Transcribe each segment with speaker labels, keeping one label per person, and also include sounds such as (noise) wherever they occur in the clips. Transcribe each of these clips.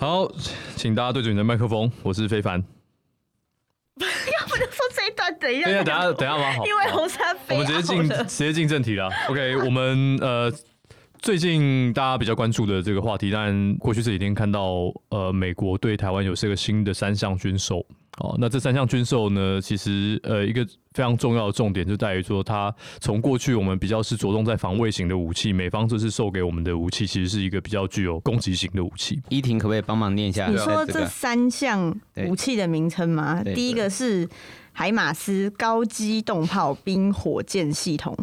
Speaker 1: 好，请大家对准你的麦克风，我是非凡。(laughs)
Speaker 2: 要不就说这一段，等一下，
Speaker 1: 等一下，等一下，等一下吧？好，
Speaker 2: 因为红山飞，
Speaker 1: 我们直接进直接进正题了。OK，我们呃。最近大家比较关注的这个话题，当然过去这几天看到，呃，美国对台湾有这个新的三项军售，哦，那这三项军售呢，其实呃一个非常重要的重点就在于说，它从过去我们比较是着重在防卫型的武器，美方这次售给我们的武器，其实是一个比较具有攻击型的武器。
Speaker 3: 依婷可不可以帮忙念一下？
Speaker 2: 你说这三项武器的名称吗？第一个是海马斯高机动炮兵火箭系统。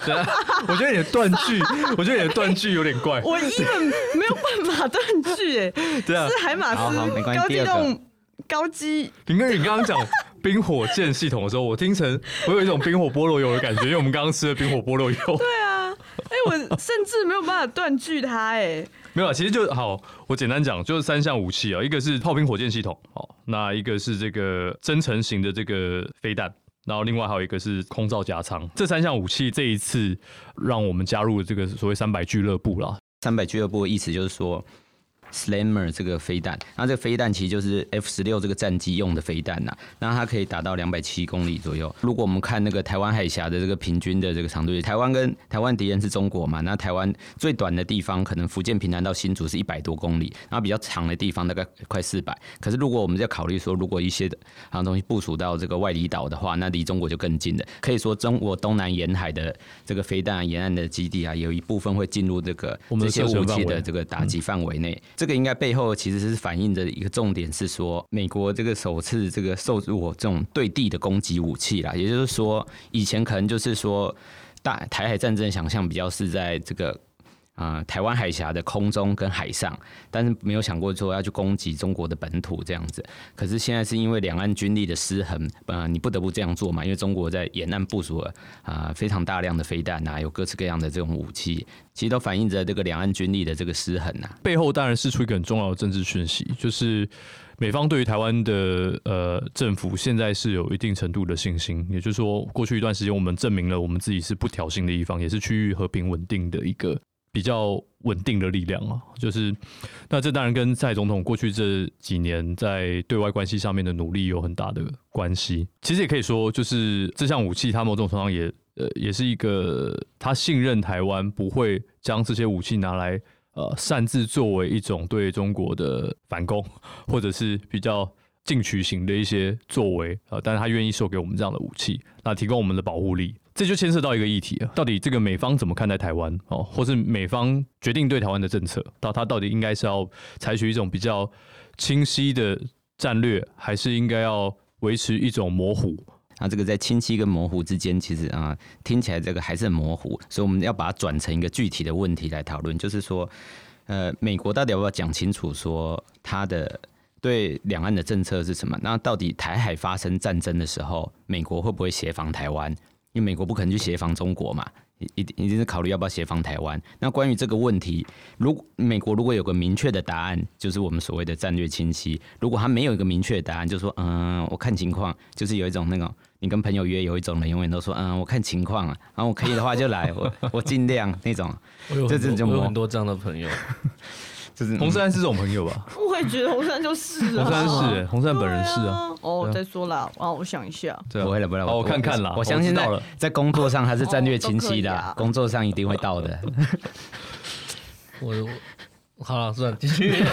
Speaker 2: (laughs)
Speaker 1: 对啊，我觉得你的断句，我觉得你的断句有点怪。
Speaker 2: 我一本没有办法断句，哎，对啊，是海马斯高机动高机。林哥，你刚刚讲冰火箭系统的时候，我听成我有一种冰火菠萝油的感觉，因为我们刚刚吃了冰火菠萝油。对啊，哎，我甚至没有办法断句它，哎，没有啊，其实就好，我简单讲，就是三项武器啊，一个是炮兵火箭系统，好，那一个是这个增程型的这个飞弹。然后另外还有一个是空罩加舱，这三项武器这一次让我们加入了这个所谓三百俱乐部啦。
Speaker 3: 三百俱乐部的意思就是说。Slammer 这个飞弹，那这个飞弹其实就是 F 十六这个战机用的飞弹呐，那它可以达到两百七公里左右。如果我们看那个台湾海峡的这个平均的这个长度，台湾跟台湾敌人是中国嘛，那台湾最短的地方可能福建平南到新竹是一百多公里，然后比较长的地方大概快四百。可是如果我们要考虑说，如果一些的啊东西部署到这个外离岛的话，那离中国就更近了。可以说中国东南沿海的这个飞弹啊，沿岸的基地啊，有一部分会进入这个这些武器的这个打击范围内。这个应该背后其实是反映着一个重点，是说美国这个首次这个售入这种对地的攻击武器啦，也就是说，以前可能就是说大台海战争想象比较是在这个。啊、台湾海峡的空中跟海上，但是没有想过说要去攻击中国的本土这样子。可是现在是因为两岸军力的失衡，呃，你不得不这样做嘛。因为中国在沿岸部署了啊、非常大量的飞弹啊，有各式各样的这种武器，其实都反映着这个两岸军力的这个失衡啊。
Speaker 1: 背后当然是出一个很重要的政治讯息，就是美方对于台湾的呃政府现在是有一定程度的信心，也就是说，过去一段时间我们证明了我们自己是不挑衅的一方，也是区域和平稳定的一个。比较稳定的力量啊，就是那这当然跟蔡总统过去这几年在对外关系上面的努力有很大的关系。其实也可以说，就是这项武器，它某种程度上也呃也是一个他信任台湾不会将这些武器拿来呃擅自作为一种对中国的反攻，或者是比较进取型的一些作为啊。但是他愿意授给我们这样的武器，那提供我们的保护力。这就牵涉到一个议题啊，到底这个美方怎么看待台湾哦，或是美方决定对台湾的政策，到他到底应该是要采取一种比较清晰的战略，还是应该要维持一种模糊？
Speaker 3: 那这个在清晰跟模糊之间，其实啊，听起来这个还是很模糊，所以我们要把它转成一个具体的问题来讨论，就是说，呃，美国到底要不要讲清楚说他的对两岸的政策是什么？那到底台海发生战争的时候，美国会不会协防台湾？因为美国不可能去协防中国嘛，一定一定是考虑要不要协防台湾。那关于这个问题，如果美国如果有个明确的答案，就是我们所谓的战略清晰；如果他没有一个明确的答案，就说嗯，我看情况，就是有一种那种你跟朋友约，有一种人永远都说嗯，我看情况啊，然后我可以的话就来，我我尽量那种。(laughs)
Speaker 4: 我有很多，我有很多这样的朋友。
Speaker 1: 就是洪申翰是这种朋友吧？(laughs)
Speaker 2: 我也觉得洪申翰就是啊，
Speaker 1: 洪申翰是，洪申翰本人是啊。
Speaker 2: 哦，再说啦，啊，我想一下，
Speaker 3: 不会了，不会了，
Speaker 1: 我看看啦，
Speaker 3: 我相信到了，在工作上他是战略清晰的，工作上一定会到的。(laughs)
Speaker 4: 我好了，算，继续。(laughs)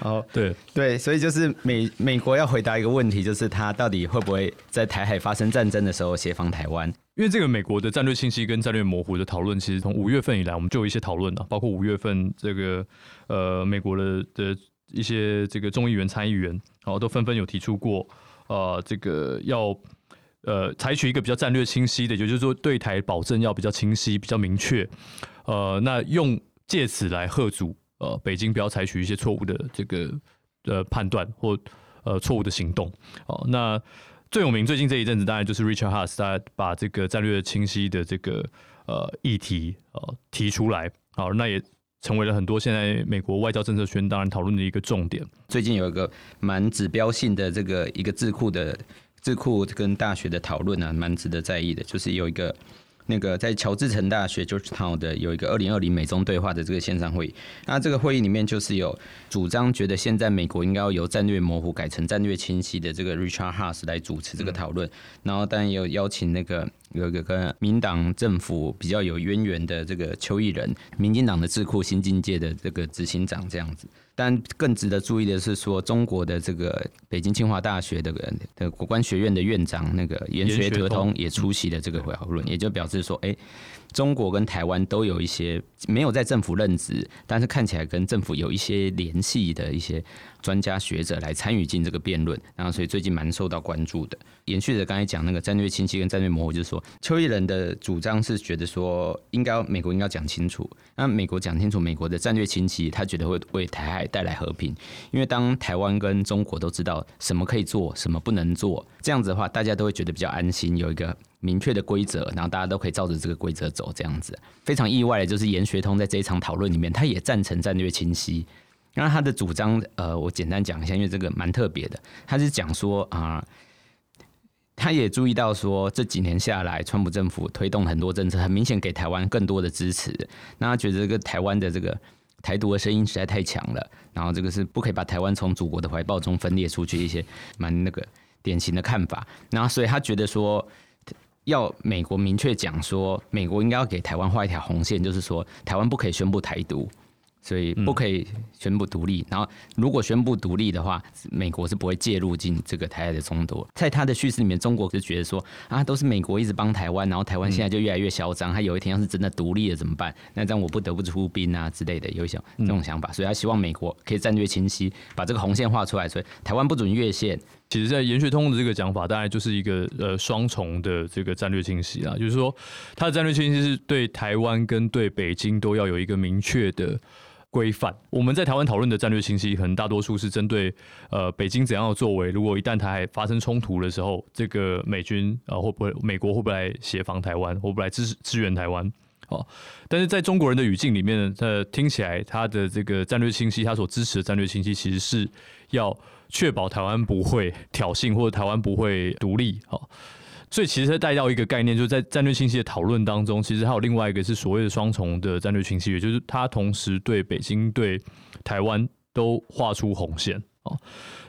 Speaker 3: 好，对对，所以就是美美国要回答一个问题，就是他到底会不会在台海发生战争的时候协防台湾？
Speaker 1: 因为这个美国的战略清晰跟战略模糊的讨论，其实从五月份以来，我们就有一些讨论了，包括五月份这个呃美国的的一些这个众议员、参议员，然后都纷纷有提出过，呃，这个要呃采取一个比较战略清晰的，也就是说对台保证要比较清晰、比较明确，呃，那用借此来贺阻呃北京不要采取一些错误的这个呃判断或呃错误的行动，哦，那。最有名最近这一阵子，当然就是 Richard Haas 他把这个战略清晰的这个呃议题呃提出来，好，那也成为了很多现在美国外交政策圈当然讨论的一个重点。
Speaker 3: 最近有一个蛮指标性的这个一个智库的智库跟大学的讨论啊，蛮值得在意的，就是有一个那个在乔治城大学 Georgetown 的有一个二零二零美中对话的这个线上会议，那这个会议里面就是有主张觉得现在美国应该要由战略模糊改成战略清晰的这个 Richard Haas 来主持这个讨论，然后当然也有邀请那个有一个跟民党政府比较有渊源的这个邱义人，民进党的智库新境界的这个执行长这样子。但更值得注意的是，说中国的这个北京清华大学的的国关学院的院长那个严学德通也出席了这个会讨论，也就表示说，哎。中国跟台湾都有一些没有在政府任职，但是看起来跟政府有一些联系的一些专家学者来参与进这个辩论，然后所以最近蛮受到关注的。延续着刚才讲那个战略清晰跟战略模糊，就是说邱毅仁的主张是觉得说，应该美国应该讲清楚，那美国讲清楚美国的战略清晰，他觉得会为台海带来和平，因为当台湾跟中国都知道什么可以做，什么不能做，这样子的话，大家都会觉得比较安心，有一个。明确的规则，然后大家都可以照着这个规则走，这样子。非常意外的就是严学通在这一场讨论里面，他也赞成战略清晰。那他的主张，呃，我简单讲一下，因为这个蛮特别的。他是讲说啊、他也注意到说这几年下来，川普政府推动很多政策，很明显给台湾更多的支持。那他觉得这个台湾的这个台独的声音实在太强了，然后这个是不可以把台湾从祖国的怀抱中分裂出去，一些蛮那个典型的看法。然后所以他觉得说。要美国明确讲说，美国应该要给台湾画一条红线，就是说台湾不可以宣布台独，所以不可以宣布独立。然后如果宣布独立的话，美国是不会介入进这个台海的冲突。在他的叙事里面，中国就觉得说啊，都是美国一直帮台湾，然后台湾现在就越来越嚣张，他有一天要是真的独立了怎么办？那这样我不得不出兵啊之类的，有一些这种想法。所以他希望美国可以战略清晰，把这个红线画出来，所以台湾不准越线。
Speaker 1: 其实，在严学通的这个讲法，大概就是一个呃双重的这个战略清晰啊，就是说，他的战略清晰是对台湾跟对北京都要有一个明确的规范。我们在台湾讨论的战略清晰，可能大多数是针对呃北京怎样的作为，如果一旦台海发生冲突的时候，这个美军啊、呃、会不会美国会不会来协防台湾，会不会来支支援台湾？哦，但是在中国人的语境里面呢，呃，听起来他的这个战略清晰，他所支持的战略清晰，其实是要。确保台湾不会挑衅，或者台湾不会独立，好，所以其实带到一个概念，就是在战略清晰的讨论当中，其实还有另外一个是所谓的双重的战略清晰，也就是他同时对北京、对台湾都画出红线，哦，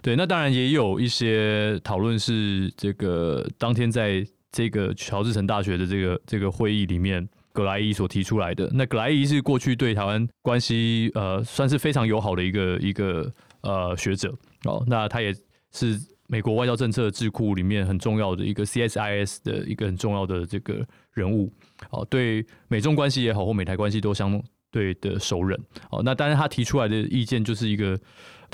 Speaker 1: 对，那当然也有一些讨论是这个当天在这个乔治城大学的这个这个会议里面，葛莱伊所提出来的。那葛莱伊是过去对台湾关系呃算是非常友好的一个一个呃学者。哦，那他也是美国外交政策智库里面很重要的一个 CSIS 的一个很重要的这个人物。哦，对美中关系也好，或美台关系都相对的熟人。哦，那当然他提出来的意见就是一个，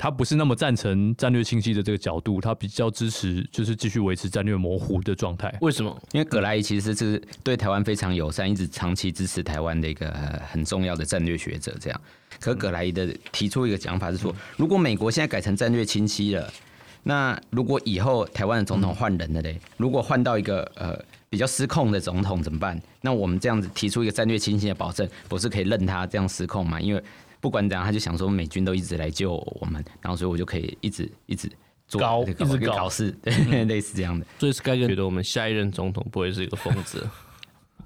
Speaker 1: 他不是那么赞成战略清晰的这个角度，他比较支持就是继续维持战略模糊的状态。
Speaker 3: 为什么？因为葛莱伊其实是对台湾非常友善，一直长期支持台湾的一个很重要的战略学者，这样。可葛莱伊的提出一个讲法是说，如果美国现在改成战略清晰了，那如果以后台湾的总统换人了嘞，如果换到一个呃比较失控的总统怎么办？那我们这样子提出一个战略清晰的保证，不是可以任他这样失控吗？因为不管怎样，他就想说美军都一直来救我们，然后所以我就可以一直一直做
Speaker 4: 高一直搞
Speaker 3: 事，对，(laughs) 类似这样的。
Speaker 4: 所以 Sky 哥觉得我们下一任总统不会是一个疯子。(laughs)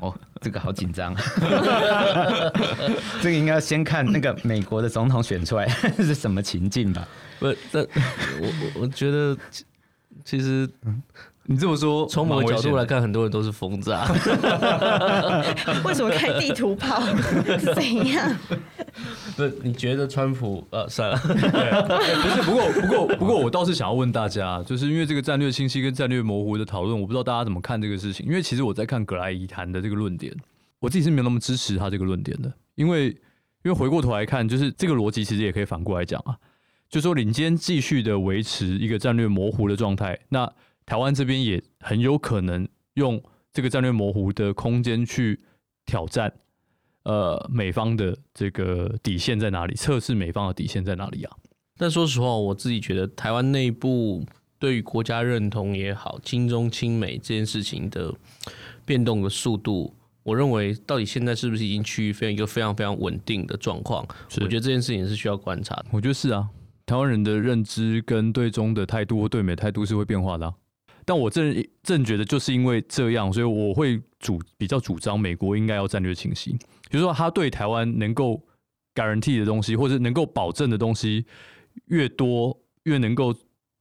Speaker 3: 哦，这个好紧张，(laughs) 这个应该要先看那个美国的总统选出来是什么情境吧？
Speaker 4: 不，这我我我觉得其实。嗯
Speaker 1: 你这么说，
Speaker 4: 从某个角度来看，很多人都是疯子啊！(laughs)
Speaker 2: 为什么开地图炮？(laughs) 怎样？
Speaker 4: 不，你觉得川普？呃，算了，对，
Speaker 1: 不是。不过，不过，(laughs) 不过，我倒是想要问大家，就是因为这个战略清晰跟战略模糊的讨论，我不知道大家怎么看这个事情。因为其实我在看格莱伊谈的这个论点，我自己是没有那么支持他这个论点的。因为，因为回过头来看，就是这个逻辑其实也可以反过来讲啊，就说领先继续的维持一个战略模糊的状态，那。台湾这边也很有可能用这个战略模糊的空间去挑战，呃，美方的这个底线在哪里？测试美方的底线在哪里啊？
Speaker 4: 但说实话，我自己觉得台湾内部对于国家认同也好，亲中亲美这件事情的变动的速度，我认为到底现在是不是已经趋于非常一个非常非常稳定的状况？我觉得这件事情是需要观察的。
Speaker 1: 我觉得是啊，台湾人的认知跟对中的态度或对美态度是会变化的啊。但我正正觉得就是因为这样，所以我会主比较主张美国应该要战略清晰，比如说他对台湾能够 guarantee 的东西，或者能够保证的东西越多，越能够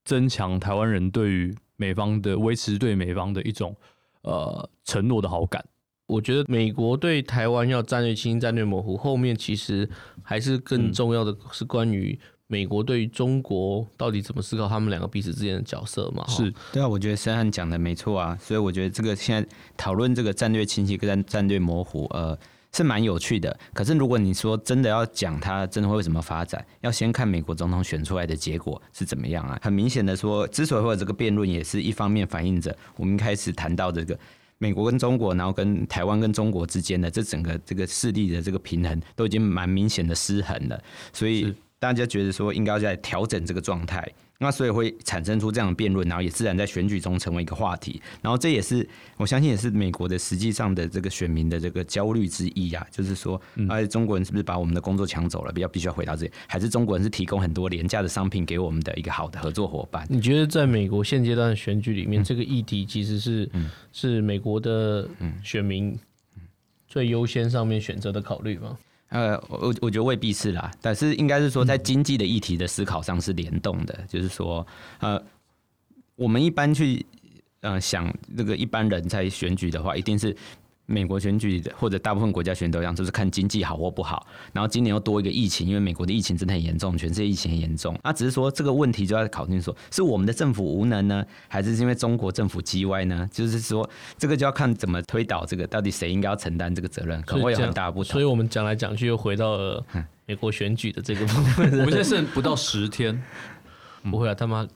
Speaker 1: 增强台湾人对于美方的维持对美方的一种呃承诺的好感。
Speaker 4: 我觉得美国对台湾要战略清晰、战略模糊，后面其实还是更重要的是关于。美国对于中国到底怎么思考？他们两个彼此之间的角色嘛？
Speaker 3: 是对啊，我觉得申汉讲的没错啊，所以我觉得这个现在讨论这个战略清晰跟战略模糊，呃，是蛮有趣的。可是如果你说真的要讲它真的会怎么发展，要先看美国总统选出来的结果是怎么样啊。很明显的说，之所以会有这个辩论，也是一方面反映着我们开始谈到这个美国跟中国，然后跟台湾跟中国之间的这整个这个势力的这个平衡都已经蛮明显的失衡了，所以。大家觉得说应该要在调整这个状态，那所以会产生出这样的辩论，然后也自然在选举中成为一个话题，然后这也是我相信也是美国的实际上的这个选民的这个焦虑之一啊，就是说，而且，中国人是不是把我们的工作抢走了？比较必须要回答这里，还是中国人是提供很多廉价的商品给我们的一个好的合作伙伴？
Speaker 4: 你觉得在美国现阶段的选举里面，这个议题其实是是美国的选民最优先上面选择的考虑吗？
Speaker 3: 呃，我我觉得未必是啦，但是应该是说在经济的议题的思考上是联动的，嗯、就是说，呃，我们一般去呃想这个一般人在选举的话，一定是。美国选举或者大部分国家选都一样，就是看经济好或不好。然后今年又多一个疫情，因为美国的疫情真的很严重，全世界疫情很严重。啊，只是说这个问题就要考虑说，是我们的政府无能呢，还是因为中国政府叽歪呢？就是说，这个就要看怎么推导这个，到底谁应该要承担这个责任，可能会有很大的不同。
Speaker 4: 所以我们讲来讲去又回到了美国选举的这个部分。
Speaker 1: 我们现在剩不到十天，
Speaker 4: 不会啊，他妈，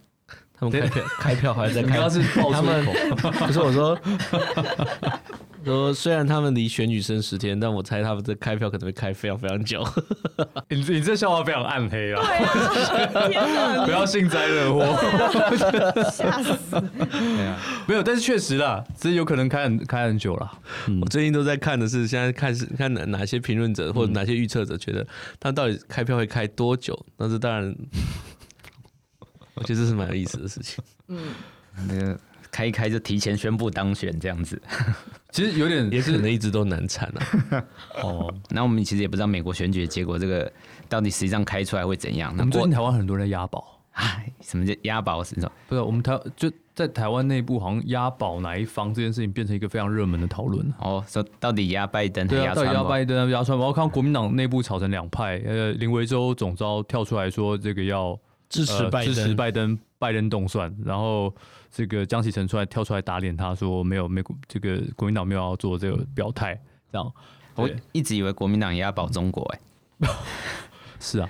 Speaker 4: 他们开票开票还在 (laughs) 开，
Speaker 1: 是
Speaker 4: 他们 (laughs) 不是我说。说虽然他们离选举剩十天，但我猜他们这开票可能会开非常非常久。(laughs)
Speaker 1: 你你这笑话非常暗黑啊！(laughs) 不要幸灾乐祸，吓死！对啊，没有，但是确实啦，这有可能开很开很久了。
Speaker 4: 嗯、我最近都在看的是，现在看是看哪哪些评论者或者哪些预测者觉得他到底开票会开多久？但是当然，(laughs) 我觉得这是蛮有意思的事情。嗯，
Speaker 3: 那个。开一开就提前宣布当选这样子，(laughs)
Speaker 1: 其实有点
Speaker 4: 也可能一直都难产啊。(laughs)
Speaker 3: 哦，那我们其实也不知道美国选举的结果，这个到底实际上开出来会怎样？那
Speaker 1: 最近台湾很多人在押宝，
Speaker 3: 哎，什么叫押宝？是什么？
Speaker 1: 不是我们台就在台湾内部，好像押宝哪一方这件事情变成一个非常热门的讨论。
Speaker 3: 哦，说到底押拜登还是押川普？
Speaker 1: 对啊，到底押拜登还是押川普？我看国民党内部吵成两派，呃，林维洲总召跳出来说这个要
Speaker 4: 支持拜登，
Speaker 1: 支持拜登，拜登动算，然后。这个江启臣出来跳出来打脸，他说没有美国这个国民党没有要做这个表态，这样。
Speaker 3: 我一直以为国民党也要保中国哎，(laughs)
Speaker 1: 是啊，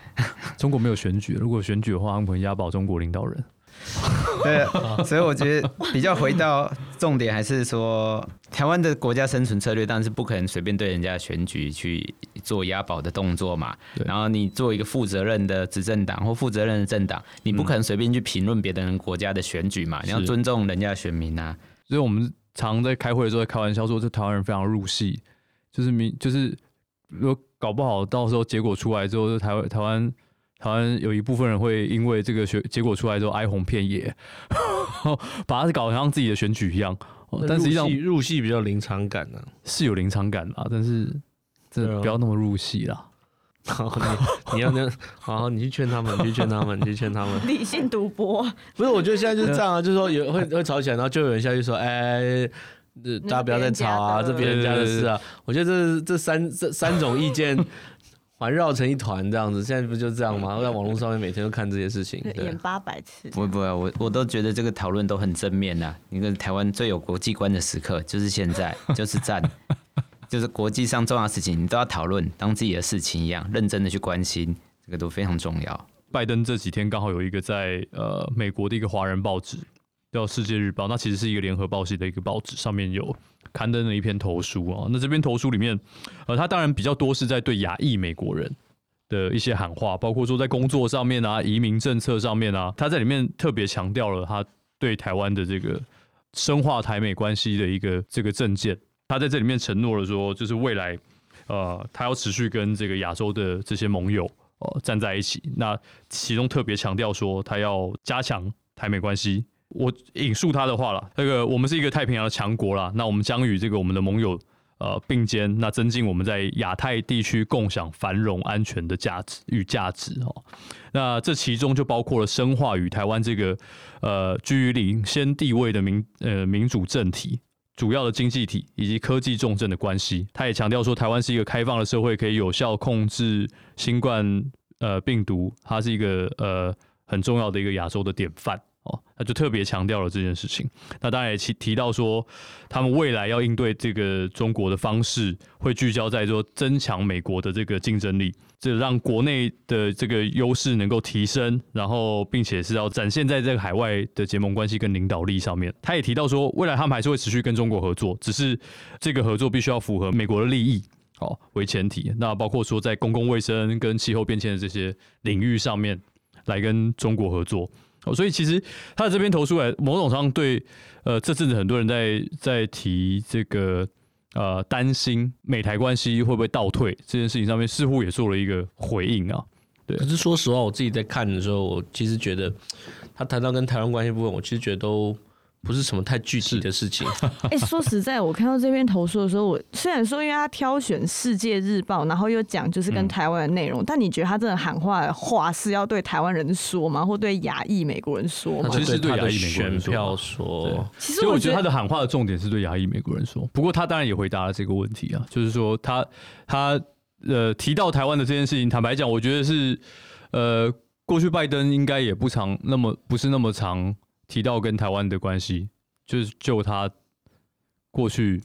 Speaker 1: 中国没有选举，如果选举的话，他们可能押宝中国领导人。(laughs)
Speaker 3: 对，所以我觉得比较回到重点，还是说台湾的国家生存策略，但是不可能随便对人家选举去做押宝的动作嘛。然后你做一个负责任的执政党或负责任的政党，你不可能随便去评论别的人国家的选举嘛。你要尊重人家的选民啊。
Speaker 1: 所以我们常在开会的时候开玩笑说，这台湾人非常入戏，就是民就是如果搞不好到时候结果出来之后，就台湾台湾。台湾有一部分人会因为这个选结果出来之后哀鸿遍野，(laughs) 把它搞得像自己的选举一样。但实际上
Speaker 4: 入戏比较临场感呢、啊，
Speaker 1: 是有临场感啦，但是这不要那么入戏啦。(laughs)
Speaker 4: 好，你你要那好，你去劝他们，你去劝他们，你去劝他们。(laughs)
Speaker 2: 理性赌博
Speaker 4: 不是？我觉得现在就是这样啊，就是说有会会吵起来，然后就有人下去说，哎，大家不要再吵啊，这别人家的事啊。我觉得这这三这三种意见。环绕成一团这样子，现在不就这样吗？我在网络上面每天都看这些事情，
Speaker 2: 演八百次。
Speaker 3: 不会不会，我我都觉得这个讨论都很正面呐。你看台湾最有国际观的时刻就是现在，就是赞，(laughs) 就是国际上重要的事情你都要讨论，当自己的事情一样，认真的去关心，这个都非常重要。
Speaker 1: 拜登这几天刚好有一个在呃美国的一个华人报纸叫《世界日报》，那其实是一个联合报系的一个报纸，上面有。刊登了一篇投书啊，那这篇投书里面，呃，他当然比较多是在对亚裔美国人的一些喊话，包括说在工作上面啊、移民政策上面啊，他在里面特别强调了他对台湾的这个深化台美关系的一个这个政见。他在这里面承诺了说，就是未来，呃，他要持续跟这个亚洲的这些盟友呃站在一起。那其中特别强调说，他要加强台美关系，我引述他的话了，那个我们是一个太平洋的强国啦，那我们将与这个我们的盟友呃并肩，那增进我们在亚太地区共享繁荣安全的价值与价值哦。那这其中就包括了深化与台湾这个呃居于领先地位的民呃民主政体、主要的经济体以及科技重镇的关系。他也强调说，台湾是一个开放的社会，可以有效控制新冠呃病毒，它是一个呃很重要的一个亚洲的典范。哦，他就特别强调了这件事情。那当然也提提到说，他们未来要应对这个中国的方式，会聚焦在说增强美国的这个竞争力，这让国内的这个优势能够提升，然后并且是要展现在这个海外的结盟关系跟领导力上面。他也提到说，未来他们还是会持续跟中国合作，只是这个合作必须要符合美国的利益，哦为前提。那包括说在公共卫生跟气候变迁的这些领域上面来跟中国合作。所以其实他在这边投出来，某种上对，呃，这阵子很多人在在提这个呃担心美台关系会不会倒退这件事情上面，似乎也做了一个回应啊。对，
Speaker 4: 可是说实话，我自己在看的时候，我其实觉得他谈到跟台湾关系部分，我其实觉得都。不是什么太具体的事情。(laughs)
Speaker 2: 哎，说实在，我看到这篇投诉的时候，我虽然说因为他挑选《世界日报》，然后又讲就是跟台湾的内容，嗯，但你觉得他真的喊话的话是要对台湾人说吗？或对亚裔美国人说吗？
Speaker 1: 其实是对亚裔美国人
Speaker 4: 说。
Speaker 1: 其实我觉得他的喊话的重点是对亚裔美国人说。不过他当然也回答了这个问题啊，就是说他他呃提到台湾的这件事情，坦白讲，我觉得是呃过去拜登应该也不常那么不是那么常。提到跟台湾的关系，就是就他过去。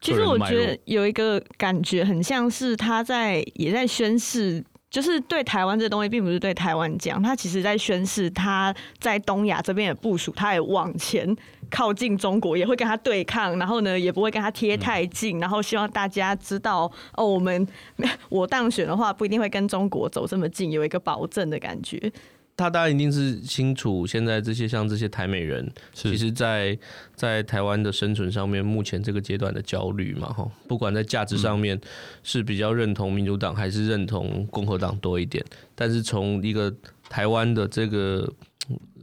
Speaker 2: 其实我觉得有一个感觉很像是他在也在宣誓，就是对台湾这东西，并不是对台湾讲，他其实在宣誓他在东亚这边的部署，他也往前靠近中国，也会跟他对抗，然后呢，也不会跟他贴太近，然后希望大家知道哦，我们 (laughs) 我当选的话，不一定会跟中国走这么近，有一个保证的感觉。
Speaker 4: 他当然一定是清楚，现在这些像这些台美人，其实在在台湾的生存上面，目前这个阶段的焦虑嘛，哈，不管在价值上面是比较认同民主党还是认同共和党多一点，但是从一个台湾的这个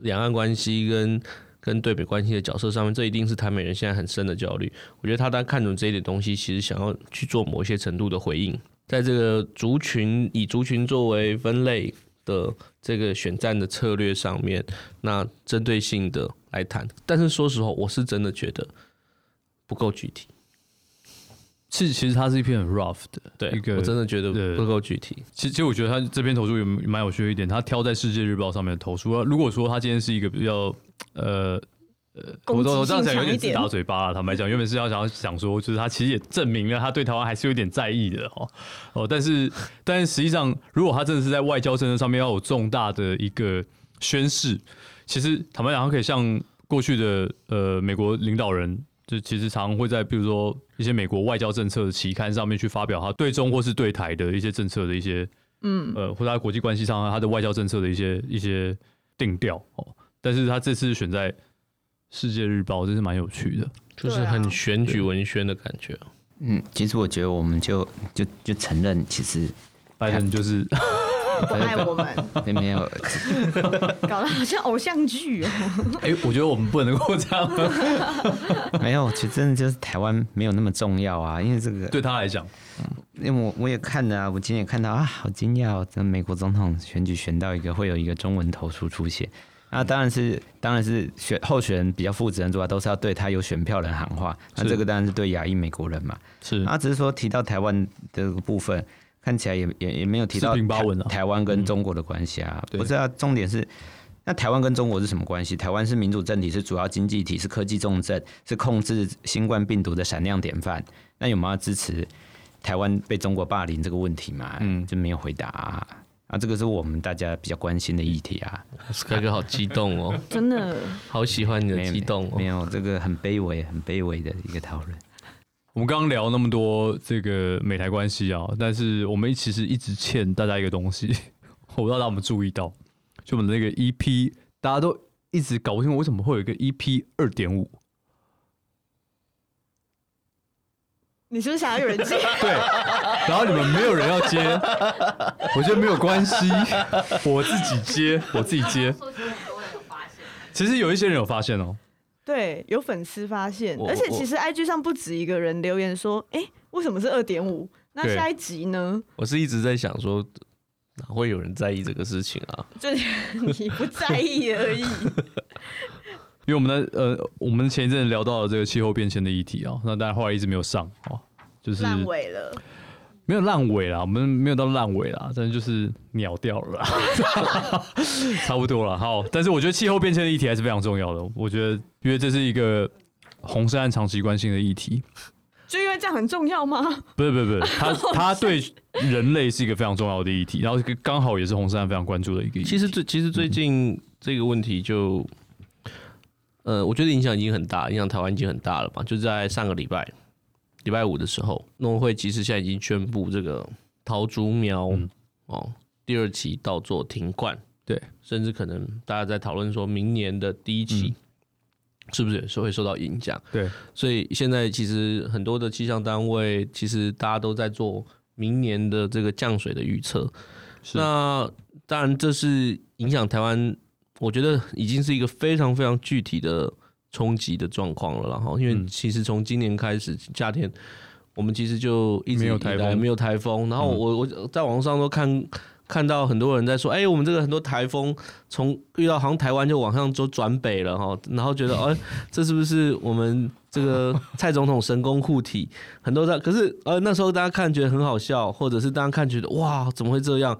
Speaker 4: 两岸关系跟跟对美关系的角色上面，这一定是台美人现在很深的焦虑。我觉得他当看准这一点东西，其实想要去做某一些程度的回应，在这个族群以族群作为分类的这个选战的策略上面，那针对性的来谈，但是说实话，我是真的觉得不够具体。
Speaker 1: 其实，其实它是一篇很 rough 的，
Speaker 4: 对一个，我真的觉得不够具体。
Speaker 1: 其实，其实我觉得他这篇投诉也蛮有趣的一点，他挑在《世界日报》上面的投诉。如果说他今天是一个比较呃。呃，我都我这样讲有点自打嘴巴了。坦白讲，原本是要想要想说，就是他其实也证明了他对台湾还是有点在意的哦哦，但是但是实际上，如果他真的是在外交政策上面要有重大的一个宣示，其实坦白讲，他可以像过去的呃美国领导人，就其实常常会在比如说一些美国外交政策的期刊上面去发表他对中或是对台的一些政策的一些嗯呃，或者他国际关系上他的外交政策的一些一些定调哦，但是他这次选在。世界日报真是蛮有趣的，
Speaker 4: 就是很选举文宣的感觉。
Speaker 3: 嗯，其实我觉得我们就就就承认，其实
Speaker 1: 拜登就是 (laughs)
Speaker 2: 不爱我们，
Speaker 3: 并没有 (laughs)
Speaker 2: 搞得好像偶像剧哦。(laughs)
Speaker 1: 哎、欸，我觉得我们不能够这样。
Speaker 3: 没有，其实真的就是台湾没有那么重要啊，因为这个
Speaker 1: 对他来讲，
Speaker 3: 嗯，因为我我也看了啊，我今天也看到啊，好惊讶哦，这美国总统选举选到一个会有一个中文投书出现。那当然是，当然是选候选人比较负责任，主要都是要对他有选票人喊话。那这个当然是对亚裔美国人嘛。
Speaker 1: 是。
Speaker 3: 啊只是说提到台湾这个部分，看起来也也也没有提到台湾跟中国的关系啊。不是啊，重点是，那台湾跟中国是什么关系？台湾是民主政体，是主要经济体，是科技重镇，是控制新冠病毒的闪亮典范。那有没有支持台湾被中国霸凌这个问题嘛？嗯，就没有回答啊。啊，这个是我们大家比较关心的议题啊。
Speaker 4: Sky 哥好激动哦，(laughs)
Speaker 2: 真的，
Speaker 4: 好喜欢你的激动哦。
Speaker 3: 没有，这个很卑微、很卑微的一个讨论。
Speaker 1: 我们刚刚聊那么多这个美台关系啊，但是我们其实一直欠大家一个东西，(laughs) 我不知道大家有没有注意到，就我们的那个 EP，大家都一直搞不清楚为什么会有一个 EP 二点五。
Speaker 2: 你是不是想要有人接？(laughs)
Speaker 1: 对，然后你们没有人要接，我觉得没有关系，(laughs) 我自己接，我自己接。其实有一些人有发现哦。
Speaker 2: 对，有粉丝发现，而且其实 IG 上不止一个人留言说：“哎，为什么是二点五？那下一集呢？”
Speaker 4: 我是一直在想说，哪会有人在意这个事情啊？
Speaker 2: 就你不在意而已。(laughs)
Speaker 1: 因为我们的呃，我们前一阵聊到了这个气候变迁的议题啊，那当然后来一直没有上哦，就是
Speaker 2: 烂尾了。
Speaker 1: 没有烂尾啦，我们没有到烂尾啦，但是就是鸟掉了啦，(laughs) 差不多了。好，但是我觉得气候变迁的议题还是非常重要的。我觉得，因为这是一个红色和长期关心的议题，
Speaker 2: 就因为这样很重要吗？
Speaker 1: 不是，不是，不是，(laughs) 它它对人类是一个非常重要的议题，然后刚好也是红色和非常关注的一个议题。
Speaker 4: 其实最其实最近这个问题就，呃，我觉得影响已经很大，影响台湾已经很大了嘛，就在上个礼拜。礼拜五的时候，农会其实现在已经宣布这个桃竹苗、嗯、哦第二期稻作停灌，
Speaker 1: 对，
Speaker 4: 甚至可能大家在讨论说明年的第一期是不是也是会受到影响？
Speaker 1: 对，
Speaker 4: 所以现在其实很多的气象单位其实大家都在做明年的这个降水的预测。那当然这是影响台湾，我觉得已经是一个非常非常具体的。冲击的状况了，然后因为其实从今年开始夏天，我们其实就一直没有台风，没有台风。然后我我在网上都看看到很多人在说，哎，我们这个很多台风从遇到好像台湾就往上就转北了哈，然后觉得哎，这是不是我们这个蔡总统神功护体？(laughs) 很多在，可是呃那时候大家看觉得很好笑，或者是大家看觉得哇怎么会这样？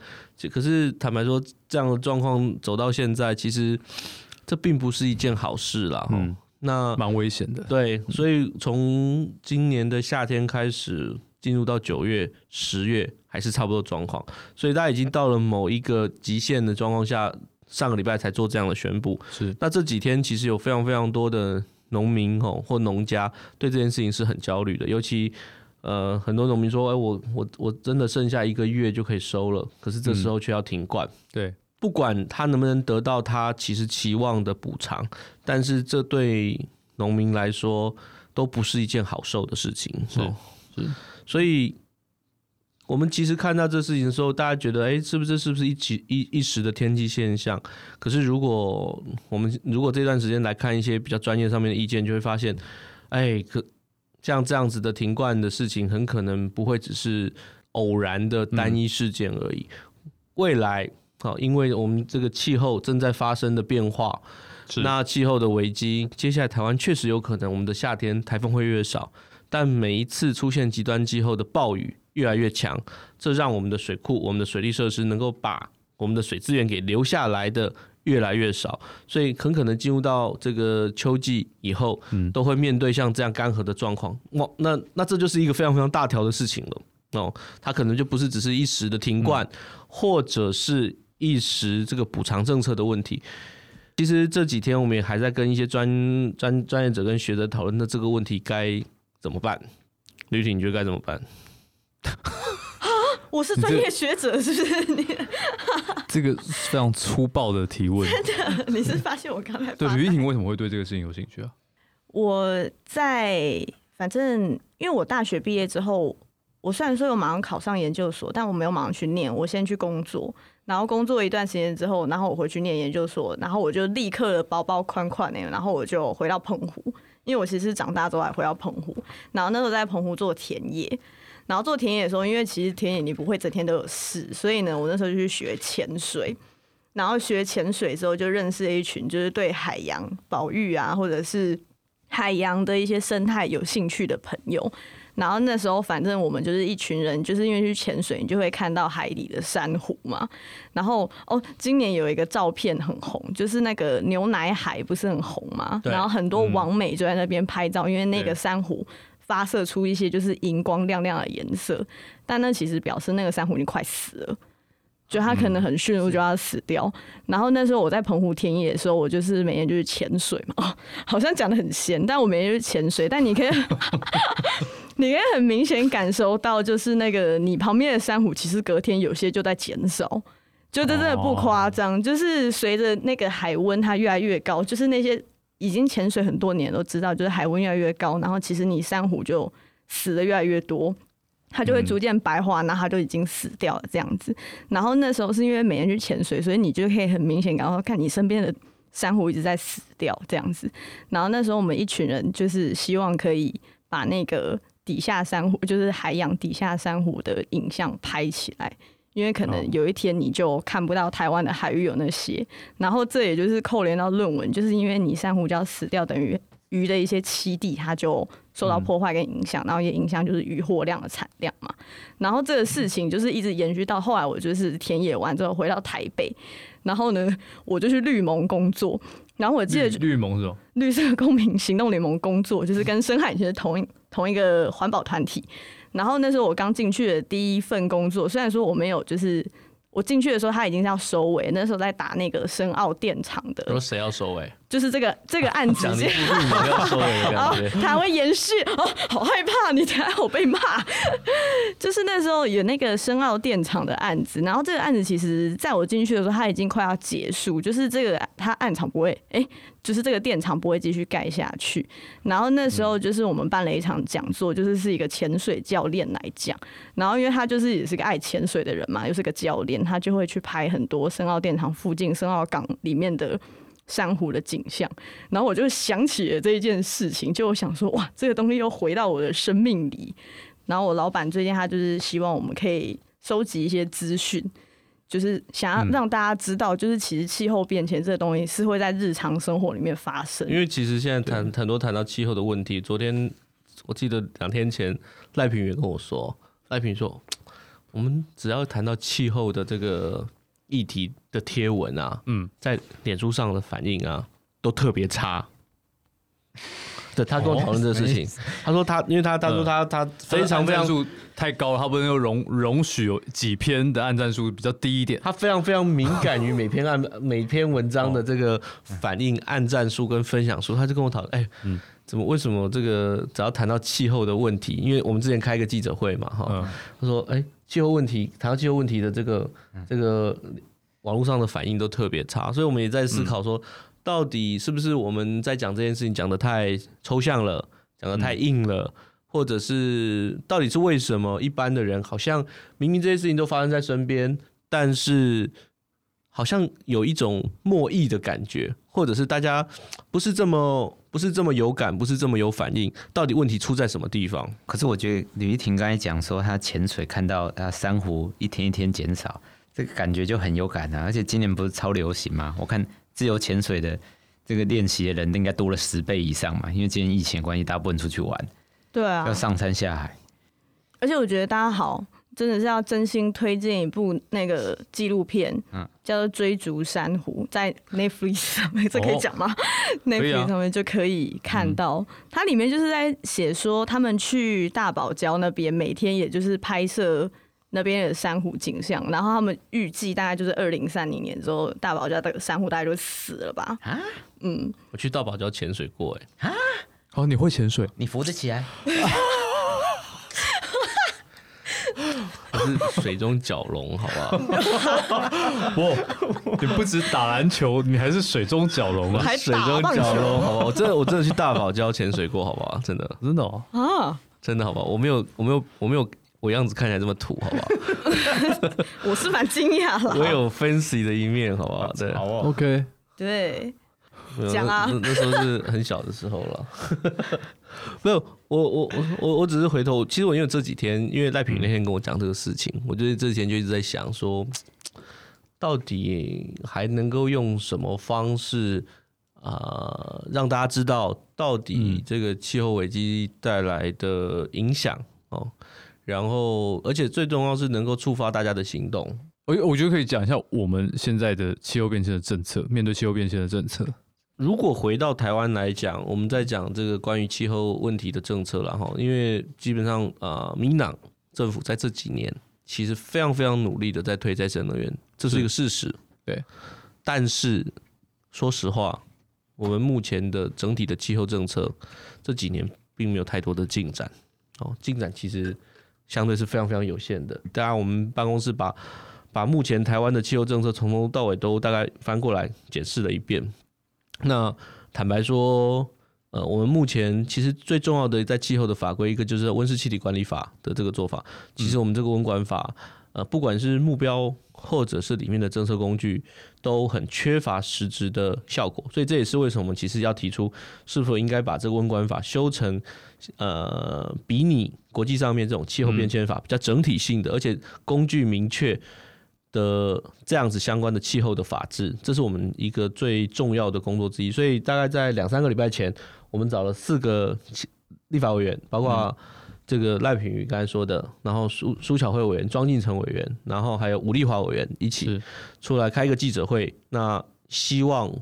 Speaker 4: 可是坦白说，这样的状况走到现在，其实这并不是一件好事啦。嗯那
Speaker 1: 蛮危险的，
Speaker 4: 对，所以从今年的夏天开始，进入到九月、十月，还是差不多状况。所以大家已经到了某一个极限的状况下，上个礼拜才做这样的宣布。
Speaker 1: 是，
Speaker 4: 那这几天其实有非常非常多的农民哦，或农家对这件事情是很焦虑的。尤其呃，很多农民说：“哎，我我我真的剩下一个月就可以收了，可是这时候却要停灌。”
Speaker 1: 对。
Speaker 4: 不管他能不能得到他其实期望的补偿，但是这对农民来说都不是一件好受的事情。
Speaker 1: 是是，
Speaker 4: 所以我们其实看到这事情的时候，大家觉得，哎，是不是是不是一起一一时的天气现象？可是如果我们如果这段时间来看一些比较专业上面的意见，就会发现，哎，可像这样子的停灌的事情，很可能不会只是偶然的单一事件而已，嗯、未来。好，因为我们这个气候正在发生的变化，那气候的危机，接下来台湾确实有可能，我们的夏天台风会越少，但每一次出现极端气候的暴雨越来越强，这让我们的水库、我们的水利设施能够把我们的水资源给留下来的越来越少，所以很可能进入到这个秋季以后，都会面对像这样干涸的状况。哇，那那这就是一个非常非常大条的事情了哦，它可能就不是只是一时的停灌，或者是。一时这个补偿政策的问题，其实这几天我们也还在跟一些专专专业者跟学者讨论，那这个问题该怎么办？吕婷，你觉得该怎么办？
Speaker 2: 啊，我是专业学者，是不是？你
Speaker 1: 这个非常粗暴的提问，
Speaker 2: 真的？你是发现我刚才
Speaker 1: 对吕婷为什么会对这个事情有兴趣啊？
Speaker 2: 我在反正因为我大学毕业之后，我虽然说有马上考上研究所，但我没有马上去念，我先去工作。然后工作一段时间之后，然后我回去念研究所，然后我就立刻的包包宽宽的，然后我就回到澎湖，因为我其实长大之后还回到澎湖，然后那时候在澎湖做田野，然后做田野的时候，因为其实田野你不会整天都有事，所以呢，我那时候就去学潜水，然后学潜水之后就认识了一群就是对海洋保育啊，或者是海洋的一些生态有兴趣的朋友。然后那时候，反正我们就是一群人，就是因为去潜水，你就会看到海里的珊瑚嘛。然后哦，今年有一个照片很红，就是那个牛奶海不是很红嘛？然后很多网美就在那边拍照，嗯、因为那个珊瑚发射出一些就是荧光亮亮的颜色，但那其实表示那个珊瑚已经快死了。就它可能很迅速就要死掉，然后那时候我在澎湖田野的时候，我就是每天就是潜水嘛，哦，(laughs) 好像讲的很闲，但我每天就是潜水，但你可以，(laughs) 你可以很明显感受到，就是那个你旁边的珊瑚，其实隔天有些就在减少，就这真的不夸张，就是随着那个海温它越来越高，就是那些已经潜水很多年都知道，就是海温越来越高，然后其实你珊瑚就死的越来越多。它就会逐渐白化，然后它就已经死掉了这样子。然后那时候是因为每天去潜水，所以你就可以很明显感到看你身边的珊瑚一直在死掉这样子。然后那时候我们一群人就是希望可以把那个底下珊瑚，就是海洋底下珊瑚的影像拍起来，因为可能有一天你就看不到台湾的海域有那些。然后这也就是扣连到论文，就是因为你珊瑚礁死掉，等于鱼的一些栖地它就受到破坏跟影响，然后也影响就是渔获量的产量嘛。然后这个事情就是一直延续到后来，我就是田野完之后回到台北，然后呢，我就去绿盟工作。然后我记得
Speaker 1: 绿，绿盟是吧？
Speaker 2: 绿色公民行动联盟工作，就是跟深海其实同一同一个环保团体。然后那时候我刚进去的第一份工作，虽然说我没有就是。我进去的时候，他已经是要收尾。那时候在打那个深奥电厂的。
Speaker 4: 说谁要收尾？
Speaker 2: 就是这个这个案子。讲你
Speaker 4: 不要收尾的感觉。
Speaker 2: 他会延续哦，好害怕！你等下我被骂。(laughs) 就是那时候有那个深澳电厂的案子，然后这个案子其实在我进去的时候，他已经快要结束。就是这个他案场不会哎。欸就是这个电厂不会继续盖下去，然后那时候就是我们办了一场讲座，就是是一个潜水教练来讲，然后因为他就是也是个爱潜水的人嘛，又是个教练，他就会去拍很多深澳电厂附近深澳港里面的珊瑚的景象，然后我就想起了这一件事情，就想说哇，这个东西又回到我的生命里，然后我老板最近他就是希望我们可以收集一些资讯。就是想要让大家知道，就是其实气候变迁这个东西是会在日常生活里面发生。
Speaker 4: 因为其实现在谈很多谈到气候的问题，昨天我记得两天前赖平也跟我说，赖平说，我们只要谈到气候的这个议题的贴文啊，嗯，在脸书上的反应啊，都特别差。对，他跟我讨论这个事情，他说他，因为他他说他他非常非常数
Speaker 1: 太高了，他不能又容容许有几篇的按赞数比较低一点。
Speaker 4: 他非常非常敏感于每篇按 (laughs) 每篇文章的这个反应、按赞数跟分享数，他就跟我讨论，哎，嗯。怎么为什么这个只要谈到气候的问题，因为我们之前开一个记者会嘛，哈，他说，哎，气候问题谈到气候问题的这个这个网络上的反应都特别差，所以我们也在思考说。到底是不是我们在讲这件事情讲的太抽象了，讲的太硬了，或者是到底是为什么一般的人好像明明这些事情都发生在身边，但是好像有一种莫意的感觉，或者是大家不是这么不是这么有感，不是这么有反应，到底问题出在什么地方？
Speaker 3: 可是我觉得吕一婷刚才讲说，他潜水看到啊珊瑚一天一天减少，这个感觉就很有感啊，而且今年不是超流行吗？我看。自由潜水的这个练习的人应该多了十倍以上嘛，因为今年疫情关系，大部分出去玩，
Speaker 2: 对啊，
Speaker 3: 要上山下海。
Speaker 2: 而且我觉得大家好，真的是要真心推荐一部那个纪录片，嗯，叫做《追逐珊瑚》，在 Netflix 上面，这可以讲吗？哦？Netflix 上面就可以看到，啊、它里面就是在写说他们去大堡礁那边，每天也就是拍摄。那边的珊瑚景象，然后他们预计大概就是二零三零年之后，大堡礁的珊瑚大概就死了吧？啊，
Speaker 4: 嗯，我去大堡礁潜水过，哎，啊，
Speaker 1: 哦，你会潜水？
Speaker 3: 你浮得起来？(laughs)
Speaker 4: 我是水中蛟龙，好不好？(laughs)
Speaker 1: 不，你不止打篮球，你还是水中蛟龙啊！
Speaker 2: 还
Speaker 4: 水中蛟龙，好吧？我真的，我真的去大堡礁潜水过，好不好？真的，
Speaker 1: 真的哦，
Speaker 2: 啊，
Speaker 4: 真的，好不好？我没有，我没有，我没有。我样子看起来这么土，好不好？(laughs)
Speaker 2: 我是蛮惊讶了。
Speaker 4: 我有 fancy 的一面，好不好？对，
Speaker 1: 好，OK。
Speaker 2: 对，讲啊，
Speaker 4: 那时候是很小的时候了。(laughs) 没有，我我我我我只是回头，其实我因为这几天，因为赖品那天跟我讲这个事情，我觉得这几天就一直在想说，到底还能够用什么方式啊、呃，让大家知道到底这个气候危机带来的影响哦。然后，而且最重要是能够触发大家的行动。
Speaker 1: 我我觉得可以讲一下我们现在的气候变迁的政策，面对气候变迁的政策。
Speaker 4: 如果回到台湾来讲，我们在讲这个关于气候问题的政策了哈，因为基本上啊，呃，民党政府在这几年其实非常非常努力的在推再生能源，这是一个事实。对，但是说实话，我们目前的整体的气候政策这几年并没有太多的进展。哦，进展其实。相对是非常非常有限的。当然，我们办公室把把目前台湾的气候政策从头到尾都大概翻过来检视了一遍。那坦白说，呃，我们目前其实最重要的在气候的法规，一个就是温室气体管理法的这个做法。其实我们这个温管法，呃，不管是目标或者是里面的政策工具，都很缺乏实质的效果。所以这也是为什么我们其实要提出，是否应该把这个温管法修成，呃，比拟国际上面这种气候变迁法比较整体性的，而且工具明确的这样子相关的气候的法制，这是我们一个最重要的工作之一。所以大概在两三个礼拜前，我们找了四个立法委员，包括。这个赖品妤刚才说的，然后苏苏巧慧委员、庄敬成委员，然后还有吴丽华委员一起出来开一个记者会。那希望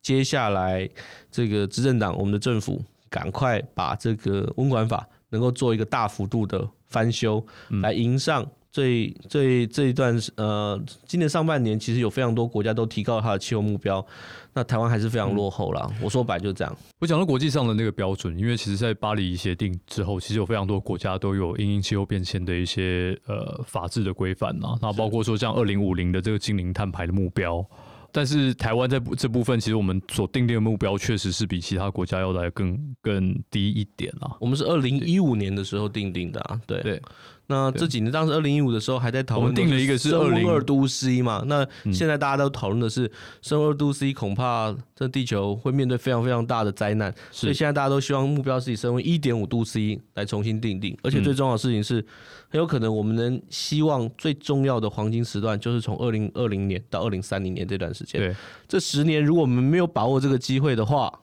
Speaker 4: 接下来这个执政党，我们的政府赶快把这个温管法能够做一个大幅度的翻修，来迎上。这这这一段呃，今年上半年其实有非常多国家都提高了它的气候目标，那台湾还是非常落后了。我说白就这样。
Speaker 1: 我讲到国际上的那个标准，因为其实，在巴黎协定之后，其实有非常多国家都有因应气候变迁的一些呃法制的规范啊，那包括说像二零五零的这个精零碳排的目标。但是台湾在这部分，其实我们所定定的目标，确实是比其他国家要来更更低一点啊。
Speaker 4: 我们是二零一五年的时候定定的啊，对。对那这几年，当时二零一五的时候还在讨论，我们定了一个是生物二度 C 嘛。那现在大家都讨论的是生物二度 C，恐怕这地球会面对非常非常大的灾难。所以现在大家都希望目标是以升温一点五度 C 来重新定定。而且最重要的事情是，很有可能我们能希望最重要的黄金时段就是从二零二零年到二零三零年这段时间。对，这十年如果我们没有把握这个机会的话，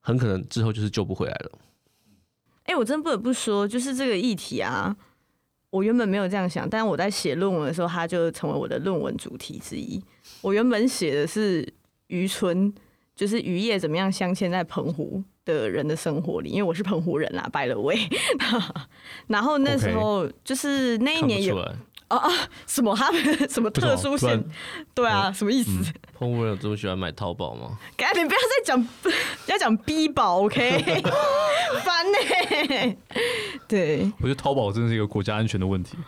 Speaker 4: 很可能之后就是救不回来了。
Speaker 2: 哎，我真不得不说，就是这个议题啊。我原本没有这样想，但是我在写论文的时候，它就成为我的论文主题之一。我原本写的是渔村，就是渔业怎么样镶嵌在澎湖的人的生活里，因为我是澎湖人啦，by the way。(laughs) 然后那时候就是那一年有。哦哦，什么他们 (laughs) 什么特殊性？对啊，什么意思？
Speaker 4: 澎湖人有这么喜欢买淘宝吗？
Speaker 2: 赶紧不要再讲，(laughs) 要讲逼宝，OK？(laughs) 烦呢、欸。对，
Speaker 1: 我觉得淘宝真的是一个国家安全的问题。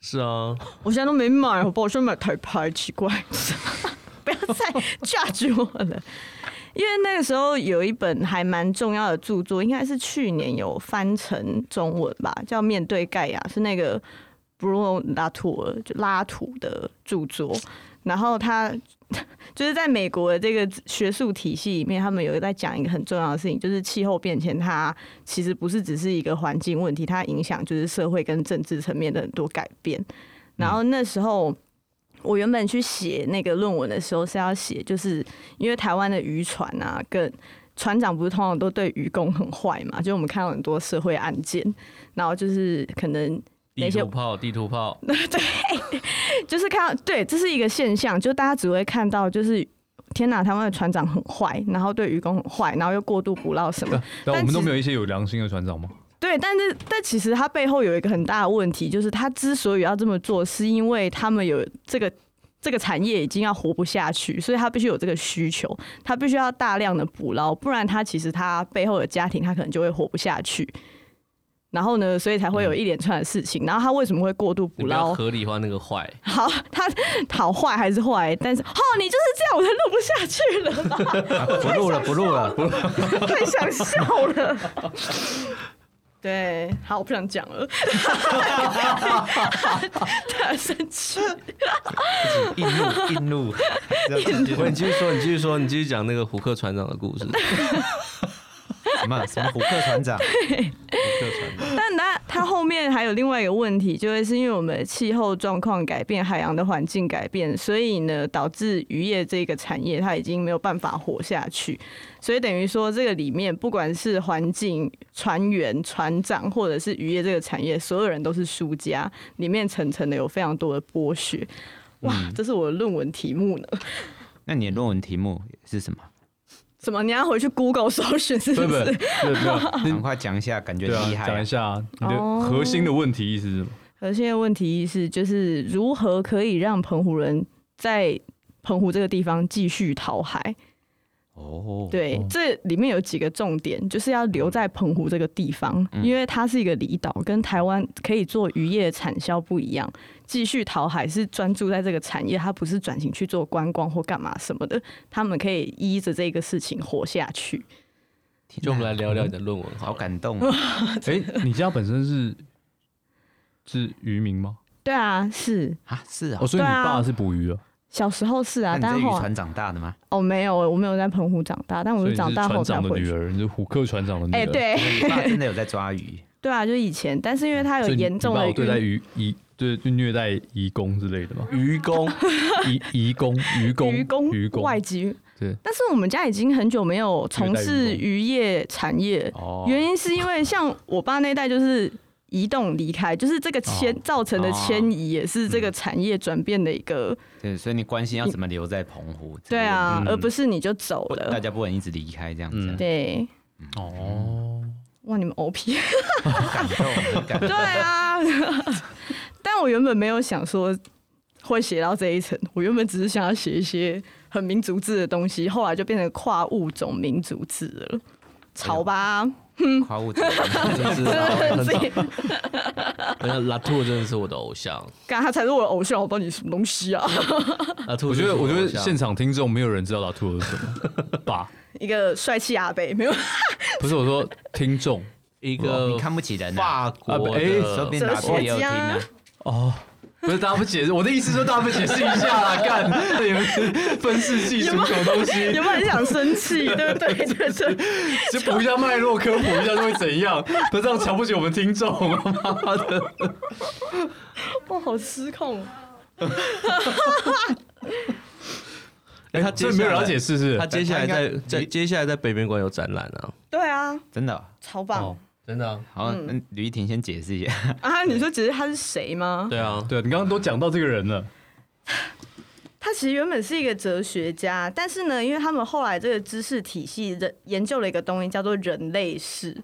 Speaker 4: 是啊，
Speaker 2: 我现在都没买，好不好？我现在买台牌，奇怪。不要再 judge 我了，因为那个时候有一本还蛮重要的著作，应该是去年有翻成中文吧，叫《面对盖亚》，是那个。布鲁诺拉图尔就拉图的著作，然后他 (laughs) 就是在美国的这个学术体系里面，他们有在讲一个很重要的事情，就是气候变迁，它其实不是只是一个环境问题，它影响就是社会跟政治层面的很多改变。然后那时候我原本去写那个论文的时候是要写，就是因为台湾的渔船啊，跟船长不是通常都对渔工很坏嘛，就我们看到很多社会案件，然后就是可能。
Speaker 4: 地图炮，地图炮，(laughs)
Speaker 2: 对，就是看到，对，这是一个现象，就大家只会看到，就是天哪，台湾的船长很坏，然后对渔工很坏，然后又过度捕捞什么。
Speaker 1: 但我们都没有一些有良心的船长吗？
Speaker 2: 对，但是但其实他背后有一个很大的问题，就是他之所以要这么做，是因为他们有这个这个产业已经要活不下去，所以他必须有这个需求，他必须要大量的捕捞，不然他其实他背后的家庭他可能就会活不下去。然后呢，所以才会有一连串的事情。嗯、然后他为什么会过度捕捞？
Speaker 4: 合理化那个坏。(laughs)
Speaker 2: 好，他好坏还是坏？但是，哦，你就是这样，我才录不下去了嘛。(laughs)
Speaker 3: 不录了，不录了，不录。
Speaker 2: 太想笑了。(laughs) 对，好，我不想讲了。太生气。
Speaker 3: 硬录，硬录。
Speaker 4: 你继续说，你继续说，你继续讲那个胡克船长的故事。
Speaker 3: 什么 (laughs) 什么虎克船长？对，虎克
Speaker 2: 船长。但那他后面还有另外一个问题，就会是因为我们的气候状况改变，海洋的环境改变，所以呢，导致渔业这个产业它已经没有办法活下去。所以等于说，这个里面不管是环境、船员、船长，或者是渔业这个产业，所有人都是输家。里面层层的有非常多的剥削。哇，这是我的论文题目呢。
Speaker 3: 那你的论文题目是什么？
Speaker 2: 什么？你要回去 Google 搜寻是不是？对对
Speaker 3: 对，赶快讲一下，感觉厉害。
Speaker 1: 讲一下你的核心的问题意思是什么？
Speaker 2: 核心的问题意思就是如何可以让澎湖人在澎湖这个地方继续讨海。哦，对，这里面有几个重点，就是要留在澎湖这个地方，因为它是一个离岛，跟台湾可以做渔业产销不一样。继续淘海是专注在这个产业，它不是转型去做观光或干嘛什么的，他们可以依着这个事情活下去。
Speaker 4: 就我们来聊聊你的论文，
Speaker 3: 好感动。
Speaker 1: 哎、欸，你家本身是是渔民吗？
Speaker 2: 对啊，是
Speaker 3: 啊，是啊。
Speaker 1: 哦，所以你爸是捕鱼啊？
Speaker 2: 小时候是啊，但是
Speaker 3: 渔船长大的吗？
Speaker 2: 哦，没有，我没有在澎湖长大，但我是长大后才回去。
Speaker 1: 船长的女儿，你是虎克船长的女儿。
Speaker 2: 哎，对，
Speaker 3: 你爸真的有在抓鱼？(laughs)
Speaker 2: 对啊，就以前，但是因为他有严重的
Speaker 1: 对待鱼移，对，就虐待移工之类的嘛。(laughs)
Speaker 4: 渔工，(laughs)
Speaker 1: 移移工，渔工，
Speaker 2: 渔工，
Speaker 1: 渔工，
Speaker 2: 外籍。
Speaker 1: 对。
Speaker 2: 但是我们家已经很久没有从事渔业产业，原因是因为像我爸那代就是。移动离开，就是这个迁、哦、造成的迁移，也是这个产业转变的一个、嗯。
Speaker 3: 对，所以你关心要怎么留在澎湖？
Speaker 2: 对啊、嗯，而不是你就走了。
Speaker 3: 大家不能一直离开这样子、嗯。
Speaker 2: 对。
Speaker 1: 哦。
Speaker 2: 哇，你们 OP。
Speaker 3: 感动，感动。
Speaker 2: 对啊。(laughs) 但我原本没有想说会写到这一层，我原本只是想要写一些很民族志的东西，后来就变成跨物种民族志了。潮吧。哎
Speaker 3: 夸物，真的是
Speaker 4: 拉兔真的是我的偶像，
Speaker 2: 刚他才是我的偶像，我不知道你什么东西啊？
Speaker 1: 拉兔，我觉得我觉得现场听众没有人知道拉兔是什么吧？
Speaker 2: 一个帅气阿伯，没有？
Speaker 1: 不是我说听众，
Speaker 4: 一个
Speaker 3: 你看不起人，
Speaker 4: 法国哎，
Speaker 3: 说不定拉兔也有听呢。
Speaker 1: 哦。不是大家不解释，我的意思说大家不解释一下啦，干你们是分世纪什么东西？
Speaker 2: 有没有很想生气？对不对？对对，(laughs)
Speaker 1: 就补一下脉络，科普一下就会怎样？不这样瞧不起我们听众，妈的！
Speaker 2: 哇好失控。(laughs)
Speaker 1: 哎，他这没有人解释是，是？
Speaker 4: 他接下来在在接下来在北面馆有展览啊？
Speaker 2: 对啊，
Speaker 3: 真的
Speaker 2: 超棒。
Speaker 4: 真的、啊、
Speaker 3: 好，那吕一婷先解释一下 (laughs)
Speaker 2: 啊！你说解释他是谁吗？
Speaker 1: 对啊，对啊，你刚刚都讲到这个人了。
Speaker 2: 他其实原本是一个哲学家，但是呢，因为他们后来这个知识体系的研究了一个东西，叫做人类世，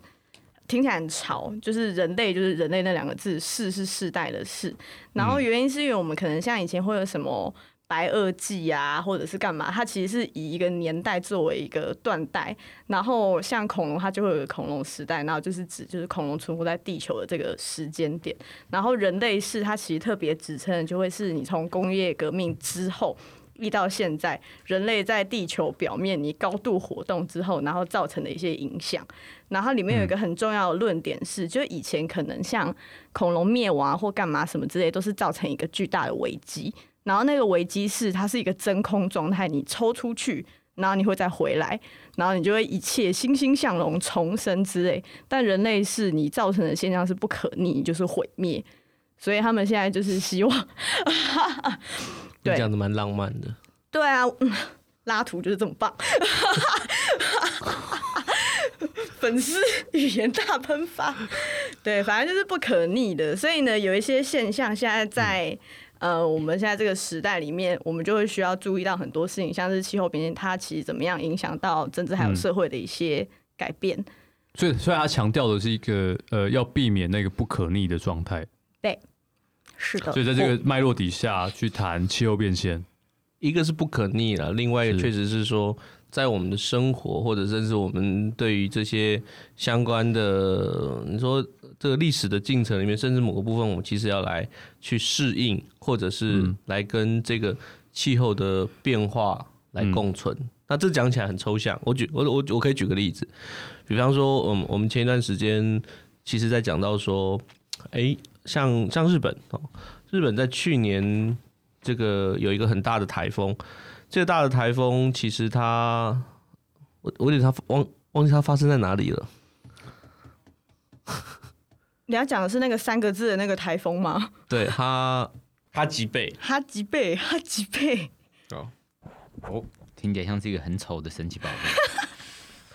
Speaker 2: 听起来很潮，就是人类就是人类那两个字，世是世代的世。然后原因是因为我们可能像以前会有什么。白垩纪啊，或者是干嘛？它其实是以一个年代作为一个断代，然后像恐龙，它就会有个恐龙时代，然后就是指就是恐龙存活在地球的这个时间点。然后人类是，它其实特别指称的就会是你从工业革命之后一到现在，人类在地球表面你高度活动之后，然后造成的一些影响。然后里面有一个很重要的论点是，就以前可能像恐龙灭亡或干嘛什么之类，都是造成一个巨大的危机。然后那个危机是它是一个真空状态，你抽出去，然后你会再回来，然后你就会一切欣欣向荣、重生之类。但人类是你造成的现象是不可逆，就是毁灭。所以他们现在就是希望，(laughs)
Speaker 4: 对，讲的蛮浪漫的。
Speaker 2: 对啊，拉图就是这么棒，粉丝语言大喷发。对，反正就是不可逆的。所以呢，有一些现象现在在。嗯呃，我们现在这个时代里面，我们就会需要注意到很多事情，像是气候变迁，它其实怎么样影响到政治还有社会的一些改变。嗯、
Speaker 1: 所以，所以他强调的是一个呃，要避免那个不可逆的状态。
Speaker 2: 对，是的。
Speaker 1: 所以在这个脉络底下去谈气候变迁，
Speaker 4: 一个是不可逆了，另外一个确实是说，在我们的生活或者甚至我们对于这些相关的，你说。这个历史的进程里面，甚至某个部分，我们其实要来去适应，或者是来跟这个气候的变化来共存。嗯、那这讲起来很抽象，我举我我我可以举个例子，比方说，嗯，我们前一段时间其实在讲到说，哎，像像日本哦，日本在去年这个有一个很大的台风，这个大的台风其实它，我我有点它忘忘记它发生在哪里了。(laughs)
Speaker 2: 你要讲的是那个三个字的那个台风吗？
Speaker 4: 对，哈哈吉贝，
Speaker 2: 哈吉贝，哈吉贝。
Speaker 3: 哦哦，听起来像是一个很丑的神奇宝贝。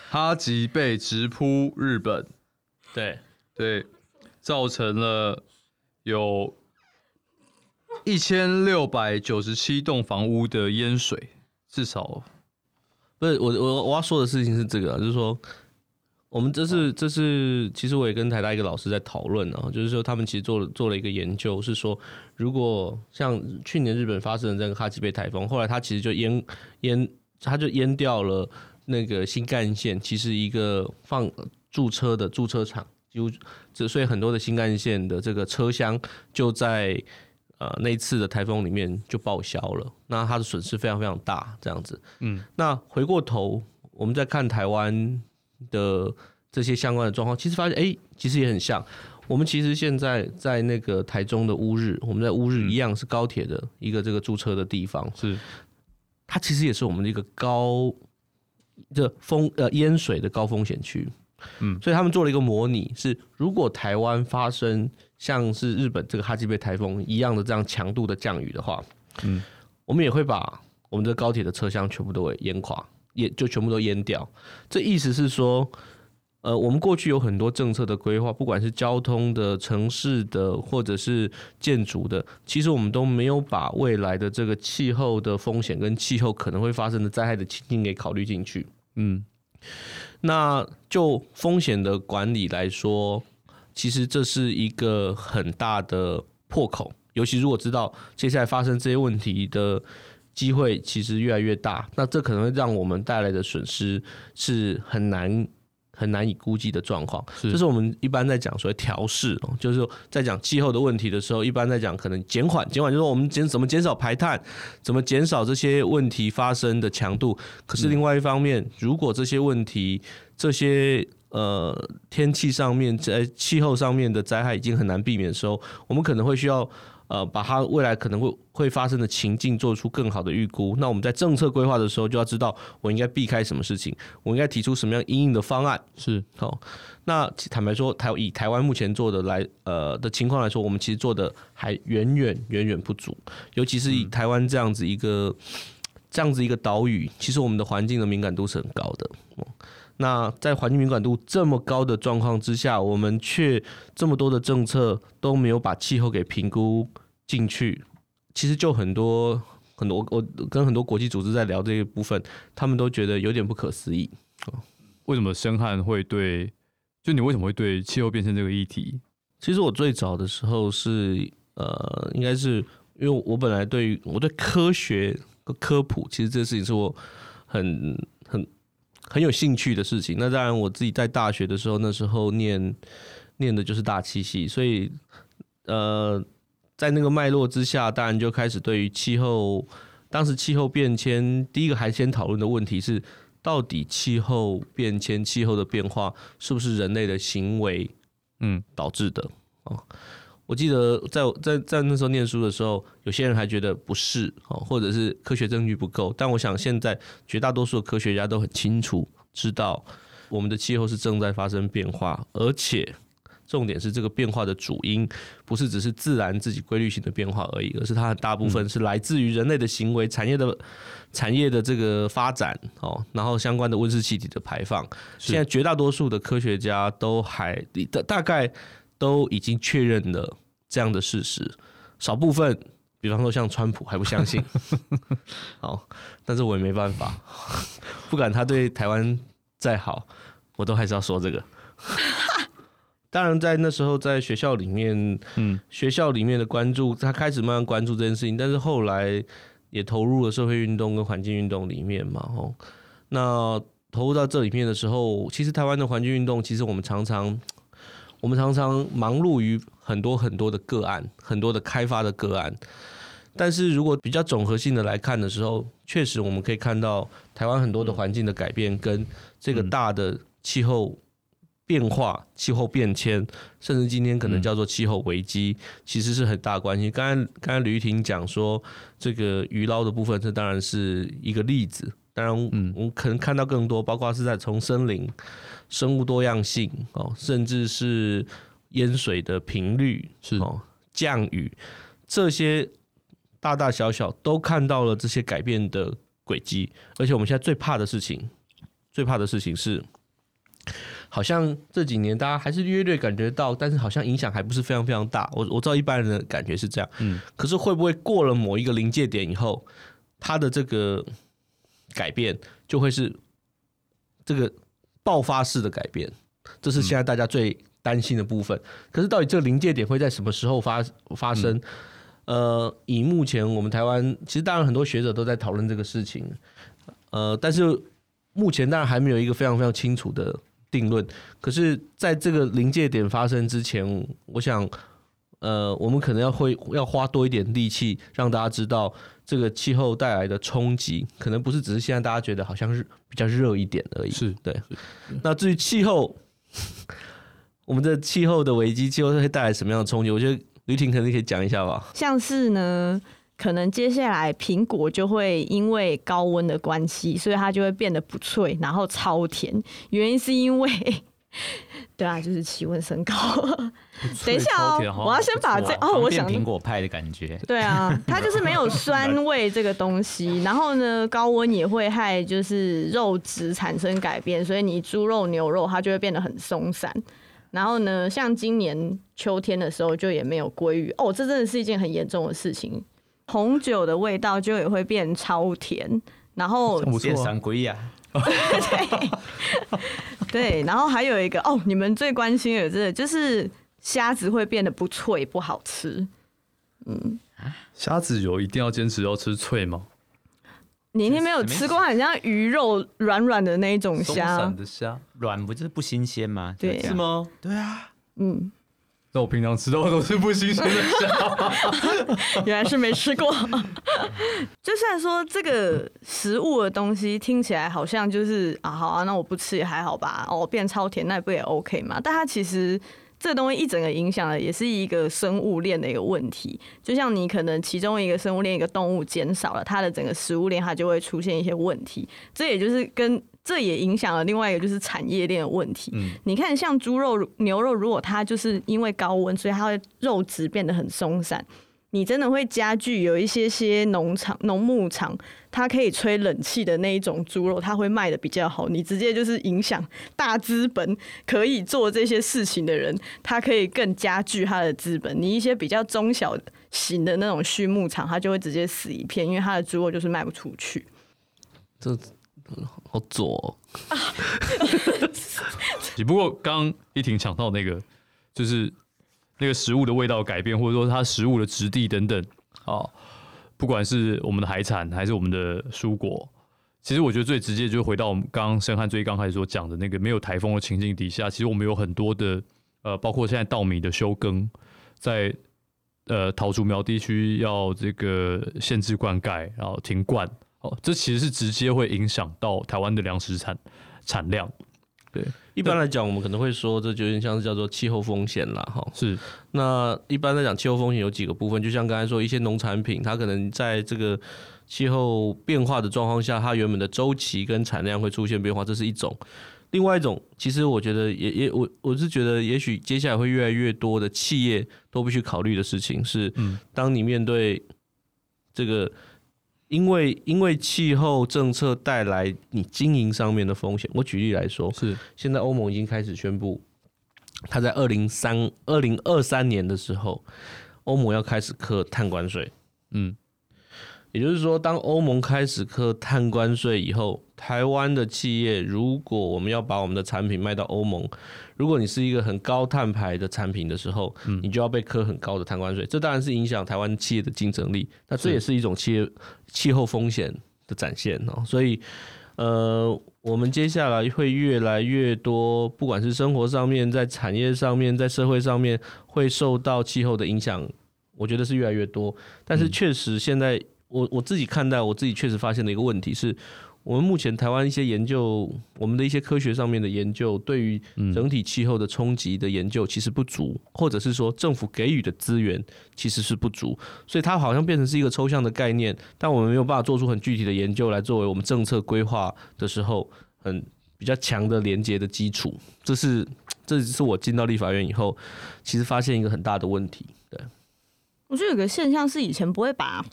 Speaker 1: 哈吉贝直扑日本，
Speaker 4: 对
Speaker 1: 对，造成了有一千六百九十七栋房屋的淹水，至少
Speaker 4: 不是我我我要说的事情是这个，就是说。我们这是这是，其实我也跟台大一个老师在讨论啊，就是说他们其实做了做了一个研究，是说如果像去年日本发生的这个哈吉贝台风，后来它其实就淹淹，它就淹掉了那个新干线，其实一个放驻车的驻车场，就这所以很多的新干线的这个车厢就在呃那一次的台风里面就报销了，那它的损失非常非常大，这样子。嗯，那回过头我们再看台湾的这些相关的状况，其实发现，哎、欸，其实也很像。我们其实现在在那个台中的乌日，我们在乌日一样是高铁的一个这个驻车的地方，
Speaker 1: 是
Speaker 4: 它其实也是我们的一个高的风呃淹水的高风险区。嗯，所以他们做了一个模拟，是如果台湾发生像是日本这个哈基贝台风一样的这样强度的降雨的话，嗯，我们也会把我们的高铁的车厢全部都给淹垮，也就全部都淹掉。这意思是说，呃，我们过去有很多政策的规划，不管是交通的、城市的，或者是建筑的，其实我们都没有把未来的这个气候的风险跟气候可能会发生的灾害的情境给考虑进去。嗯。那就风险的管理来说，其实这是一个很大的破口。尤其如果知道接下来发生这些问题的机会其实越来越大，那这可能会让我们带来的损失是很难。很难以估计的状况，这是我们一般在讲所谓调试哦，就是说在讲气候的问题的时候，一般在讲可能减缓，减缓就是说我们减怎么减少排碳，怎么减少这些问题发生的强度。可是另外一方面，如果这些问题、这些呃天气上面在气候上面的灾害已经很难避免的时候，我们可能会需要。呃，把它未来可能会会发生的情境做出更好的预估。那我们在政策规划的时候，就要知道我应该避开什么事情，我应该提出什么样阴应的方案。
Speaker 1: 是，
Speaker 4: 好。那坦白说，台以台湾目前做的来呃的情况来说，我们其实做的还远远远远不足。尤其是以台湾这样子一个、嗯、这样子一个岛屿，其实我们的环境的敏感度是很高的。那在环境敏感度这么高的状况之下，我们却这么多的政策都没有把气候给评估进去，其实就很多很多，我跟很多国际组织在聊这一部分，他们都觉得有点不可思议。
Speaker 1: 为什么申汉会对？就你为什么会对气候变迁这个议题？
Speaker 4: 其实我最早的时候是呃，应该是因为我本来对于我对科学和科普，其实这个事情是我很很。有兴趣的事情。那当然，我自己在大学的时候，那时候念念的就是大气系，所以呃，在那个脉络之下，当然就开始对于气候，当时气候变迁第一个还先讨论的问题是，到底气候变迁、气候的变化是不是人类的行为嗯导致的哦。我记得在在在那时候念书的时候，有些人还觉得不是哦，或者是科学证据不够。但我想现在绝大多数的科学家都很清楚知道，我们的气候是正在发生变化，而且重点是这个变化的主因不是只是自然自己规律性的变化而已，而是它很大部分是来自于人类的行为、产业的产业的这个发展哦，然后相关的温室气体的排放。现在绝大多数的科学家都还大大概。都已经确认了这样的事实，少部分，比方说像川普还不相信，(laughs) 好，但是我也没办法，(laughs) 不管他对台湾再好，我都还是要说这个。(laughs) 当然，在那时候在学校里面，嗯，学校里面的关注，他开始慢慢关注这件事情，但是后来也投入了社会运动跟环境运动里面嘛，吼，那投入到这里面的时候，其实台湾的环境运动，其实我们常常。我们常常忙碌于很多很多的个案，很多的开发的个案。但是如果比较总合性的来看的时候，确实我们可以看到台湾很多的环境的改变，跟这个大的气候变化、气候变迁，甚至今天可能叫做气候危机，其实是很大关系。刚才刚才吕玉婷讲说，这个鱼捞的部分，这当然是一个例子。当然，嗯我们可能看到更多，包括是在从森林。生物多样性哦，甚至是淹水的频率是哦，降雨这些大大小小都看到了这些改变的轨迹，而且我们现在最怕的事情，最怕的事情是，好像这几年大家还是略略感觉到，但是好像影响还不是非常非常大。我我知道一般人的感觉是这样，嗯，可是会不会过了某一个临界点以后，它的这个改变就会是这个。爆发式的改变，这是现在大家最担心的部分。可是，到底这个临界点会在什么时候发发生？呃，以目前我们台湾，其实当然很多学者都在讨论这个事情。呃，但是目前当然还没有一个非常非常清楚的定论。可是，在这个临界点发生之前，我想，呃，我们可能要会要花多一点力气，让大家知道。这个气候带来的冲击，可能不是只是现在大家觉得好像是比较热一点而已。
Speaker 1: 是
Speaker 4: 对。那至于气候，我们的气候的危机，气候会带来什么样的冲击？我觉得吕婷肯定可以讲一下吧。
Speaker 2: 像是呢，可能接下来苹果就会因为高温的关系，所以它就会变得不脆，然后超甜。原因是因为，(laughs) 对啊，就是气温升高。等一下哦，我要先把这哦，我想
Speaker 3: 苹果派的感觉。
Speaker 2: 对啊，它就是没有酸 (laughs) 味这个东西。然后呢，高温也会害就是肉质产生改变，所以你猪肉、牛肉它就会变得很松散。然后呢，像今年秋天的时候，就也没有鲑鱼哦，这真的是一件很严重的事情。红酒的味道就也会变超甜，然后
Speaker 3: 变三龟呀，(laughs)
Speaker 2: 对 (laughs) 对，然后还有一个哦，你们最关心的这个就是虾子会变得不脆不好吃。嗯，
Speaker 1: 虾子有一定要坚持要吃脆吗？
Speaker 2: 你一定没有吃过很像鱼肉软软的那一种虾，
Speaker 1: 的虾
Speaker 3: 软不就是不新鲜吗？
Speaker 2: 对，
Speaker 4: 是吗？
Speaker 3: 对啊，
Speaker 2: 嗯。
Speaker 1: 那我平常吃到的都是不新鲜的虾，(laughs)
Speaker 2: 原来是没吃过。(laughs) 就算说这个食物的东西听起来好像就是啊，好啊，那我不吃也还好吧。哦，变超甜那不也 OK 吗？但它其实。这东西一整个影响的也是一个生物链的一个问题，就像你可能其中一个生物链一个动物减少了，它的整个食物链它就会出现一些问题。这也就是跟这也影响了另外一个就是产业链的问题。嗯，你看像猪肉、牛肉，如果它就是因为高温，所以它会肉质变得很松散。你真的会加剧有一些些农场、农牧场，它可以吹冷气的那一种猪肉，它会卖的比较好。你直接就是影响大资本可以做这些事情的人，它可以更加剧它的资本。你一些比较中小型的那种畜牧场，它就会直接死一片，因为它的猪肉就是卖不出去。
Speaker 4: 这好左。(laughs)
Speaker 1: 只不过刚一婷讲到那个，就是。那个食物的味道改变，或者说它食物的质地等等，哦，不管是我们的海产还是我们的蔬果，其实我觉得最直接就是回到我们刚刚申翰最刚开始所讲的那个没有台风的情境底下，其实我们有很多的呃，包括现在稻米的休耕，在呃桃竹苗地区要这个限制灌溉，然后停灌，哦，这其实是直接会影响到台湾的粮食产产量，对。
Speaker 4: 一般来讲，我们可能会说，这就有点像是叫做气候风险啦，哈。
Speaker 1: 是。
Speaker 4: 那一般来讲，气候风险有几个部分，就像刚才说，一些农产品，它可能在这个气候变化的状况下，它原本的周期跟产量会出现变化，这是一种。另外一种，其实我觉得也也我我是觉得，也许接下来会越来越多的企业都必须考虑的事情是，当你面对这个。因为因为气候政策带来你经营上面的风险，我举例来说，
Speaker 1: 是。
Speaker 4: 现在欧盟已经开始宣布，他在二零三二零二三年的时候，欧盟要开始课碳关税，嗯。也就是说，当欧盟开始课碳关税以后，台湾的企业如果我们要把我们的产品卖到欧盟，如果你是一个很高碳排的产品的时候，嗯，你就要被课很高的碳关税，这当然是影响台湾企业的竞争力。那这也是一种企业气候风险的展现哦。所以，呃，我们接下来会越来越多，不管是生活上面、在产业上面、在社会上面，会受到气候的影响，我觉得是越来越多。但是确实现在。我我自己看待，我自己确实发现的一个问题是，我们目前台湾一些研究，我们的一些科学上面的研究，对于整体气候的冲击的研究其实不足，或者是说政府给予的资源其实是不足，所以它好像变成是一个抽象的概念，但我们没有办法做出很具体的研究来作为我们政策规划的时候很比较强的连接的基础。这是这是我进到立法院以后，其实发现一个很大的问题。对，
Speaker 2: 我觉得有个现象是以前不会把。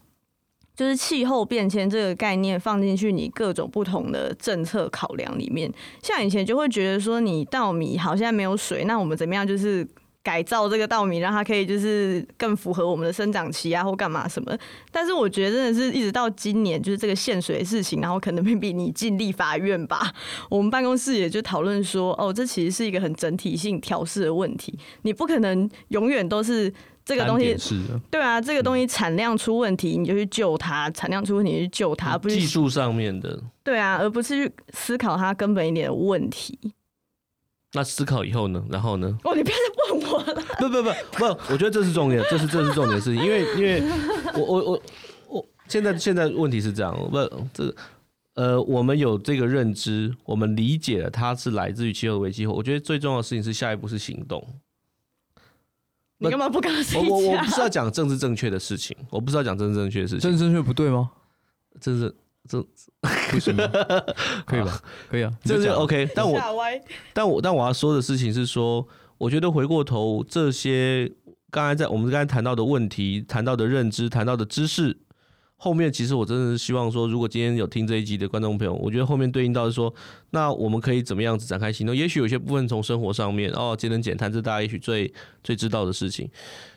Speaker 2: 就是气候变迁这个概念放进去，你各种不同的政策考量里面，像以前就会觉得说，你稻米好像没有水，那我们怎么样就是改造这个稻米，让它可以就是更符合我们的生长期啊，或干嘛什么。但是我觉得真的是一直到今年，就是这个限水的事情，然后可能未必你进立法院吧，我们办公室也就讨论说，哦，这其实是一个很整体性调适的问题，你不可能永远都是。这个东西对啊，这个东西产量出问题，你就去救它；产量出问题，你去救它，不是
Speaker 4: 技术上面的。
Speaker 2: 对啊，而不是去思考它根本一点的问题。
Speaker 4: 那思考以后呢？然后呢？
Speaker 2: 哦，你不要再问我了。
Speaker 4: 不不不不，我觉得这是重点，这是这是重点事情，因为因为我我我我现在现在问题是这样，不这呃，我们有这个认知，我们理解了它是来自于气候危机后，我觉得最重要的事情是下一步是行动。
Speaker 2: 你干嘛不高兴？
Speaker 4: 我我我不是要讲政治正确的事情，我不是要讲政治正确的事情，
Speaker 1: 政治正确不对吗？
Speaker 4: 政治政
Speaker 1: 为什么？(laughs) 可以吧？可以啊，
Speaker 4: 这是 OK。但我但我但我要说的事情是说，我觉得回过头这些刚才在我们刚才谈到的问题、谈到的认知、谈到的知识。后面其实我真的是希望说，如果今天有听这一集的观众朋友，我觉得后面对应到是说，那我们可以怎么样子展开行动？也许有些部分从生活上面哦，节能减碳，这大家也许最最知道的事情。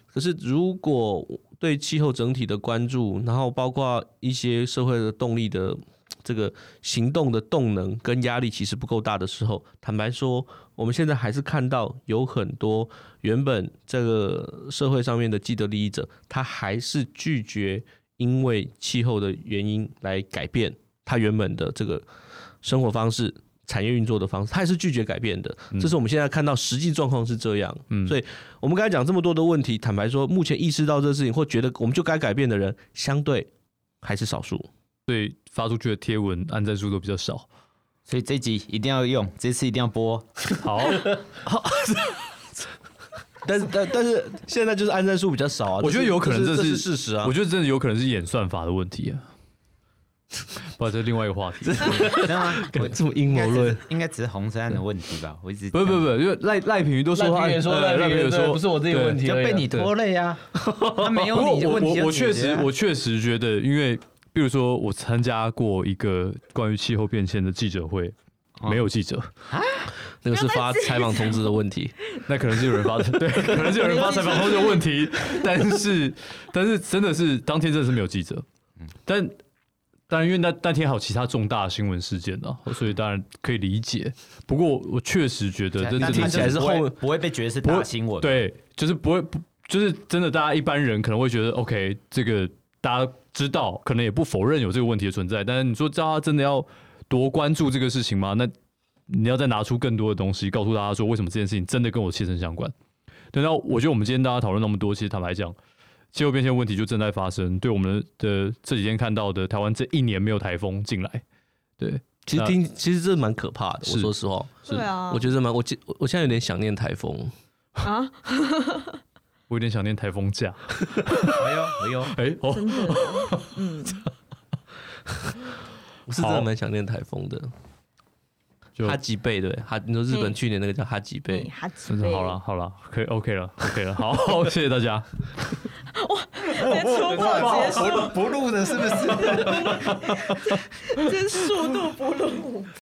Speaker 4: 可是如果对气候整体的关注，然后包括一些社会的动力的这个行动的动能跟压力，其实不够大的时候，坦白说，我们现在还是看到有很多原本这个社会上面的既得利益者，他还是拒绝。因为气候的原因来改变他原本的这个生活方式、产业运作的方式，他也是拒绝改变的。这是我们现在看到实际状况是这样。嗯，所以我们刚才讲这么多的问题，坦白说，目前意识到这个事情或觉得我们就该改变的人，相对还是少数。
Speaker 1: 所以发出去的贴文按赞数都比较少。
Speaker 3: 所以这集一定要用，这次一定要播。
Speaker 1: 好。(laughs) (laughs) (laughs) 好
Speaker 4: 但是但但是现在就是按赞数比较少啊，
Speaker 1: 我觉得有可能这是
Speaker 4: 事实啊，
Speaker 1: 我觉得真的有可能是演算法的问题啊，(laughs) 不，这是另外一个话题，
Speaker 3: 知道吗？
Speaker 4: 我这么阴谋论，
Speaker 3: 应该只是红山的问题吧？我一直
Speaker 1: 不不不，因为赖赖品瑜都说赖
Speaker 4: 品妤说赖品瑜说不是我自己的问题，
Speaker 3: 就被你拖累啊，(laughs) 他没有你问题，
Speaker 1: 我我确实我确实觉得，因为比如说我参加过一个关于气候变迁的记者会。没有记者。啊，
Speaker 4: 那个是发采访通知的问题，(laughs)
Speaker 1: 那可能是有人发的，(laughs) 对，可能是有人发采访通知的问题，但是但是真的是当天真的是没有记者，但当然因为那那天还有其他重大的新闻事件呢，所以当然可以理解。不过我确实觉得，真的
Speaker 3: 听起来是后不会被觉得是大新闻，
Speaker 1: 对，就是不会不就是真的，大家一般人可能会觉得，OK，这个大家知道，可能也不否认有这个问题的存在，但是你说大家真的要。多关注这个事情吗？那你要再拿出更多的东西，告诉大家说为什么这件事情真的跟我切身相关。对，那我觉得我们今天大家讨论那么多，其实坦白讲，气候变迁问题就正在发生。对我们的这几天看到的台湾这一年没有台风进来，对，
Speaker 4: 其实听其实这蛮可怕的。我说实话，
Speaker 2: 是啊，
Speaker 4: 我觉得蛮我我现在有点想念台风啊，(laughs)
Speaker 1: 我有点想念台风假。
Speaker 3: 没 (laughs) 有没有，
Speaker 1: 哎哦，
Speaker 2: 真的，嗯。(laughs)
Speaker 4: 我是真的蛮想念台风的，哈吉贝对，哈，你说日本去年那个叫哈吉贝，
Speaker 2: 哈吉贝，
Speaker 1: 好了好了，可以 OK 了 OK 了，好，(laughs) 谢谢大家。
Speaker 2: 哇，连周末结束
Speaker 3: 不录的是不是？(laughs)
Speaker 2: 这速度不录。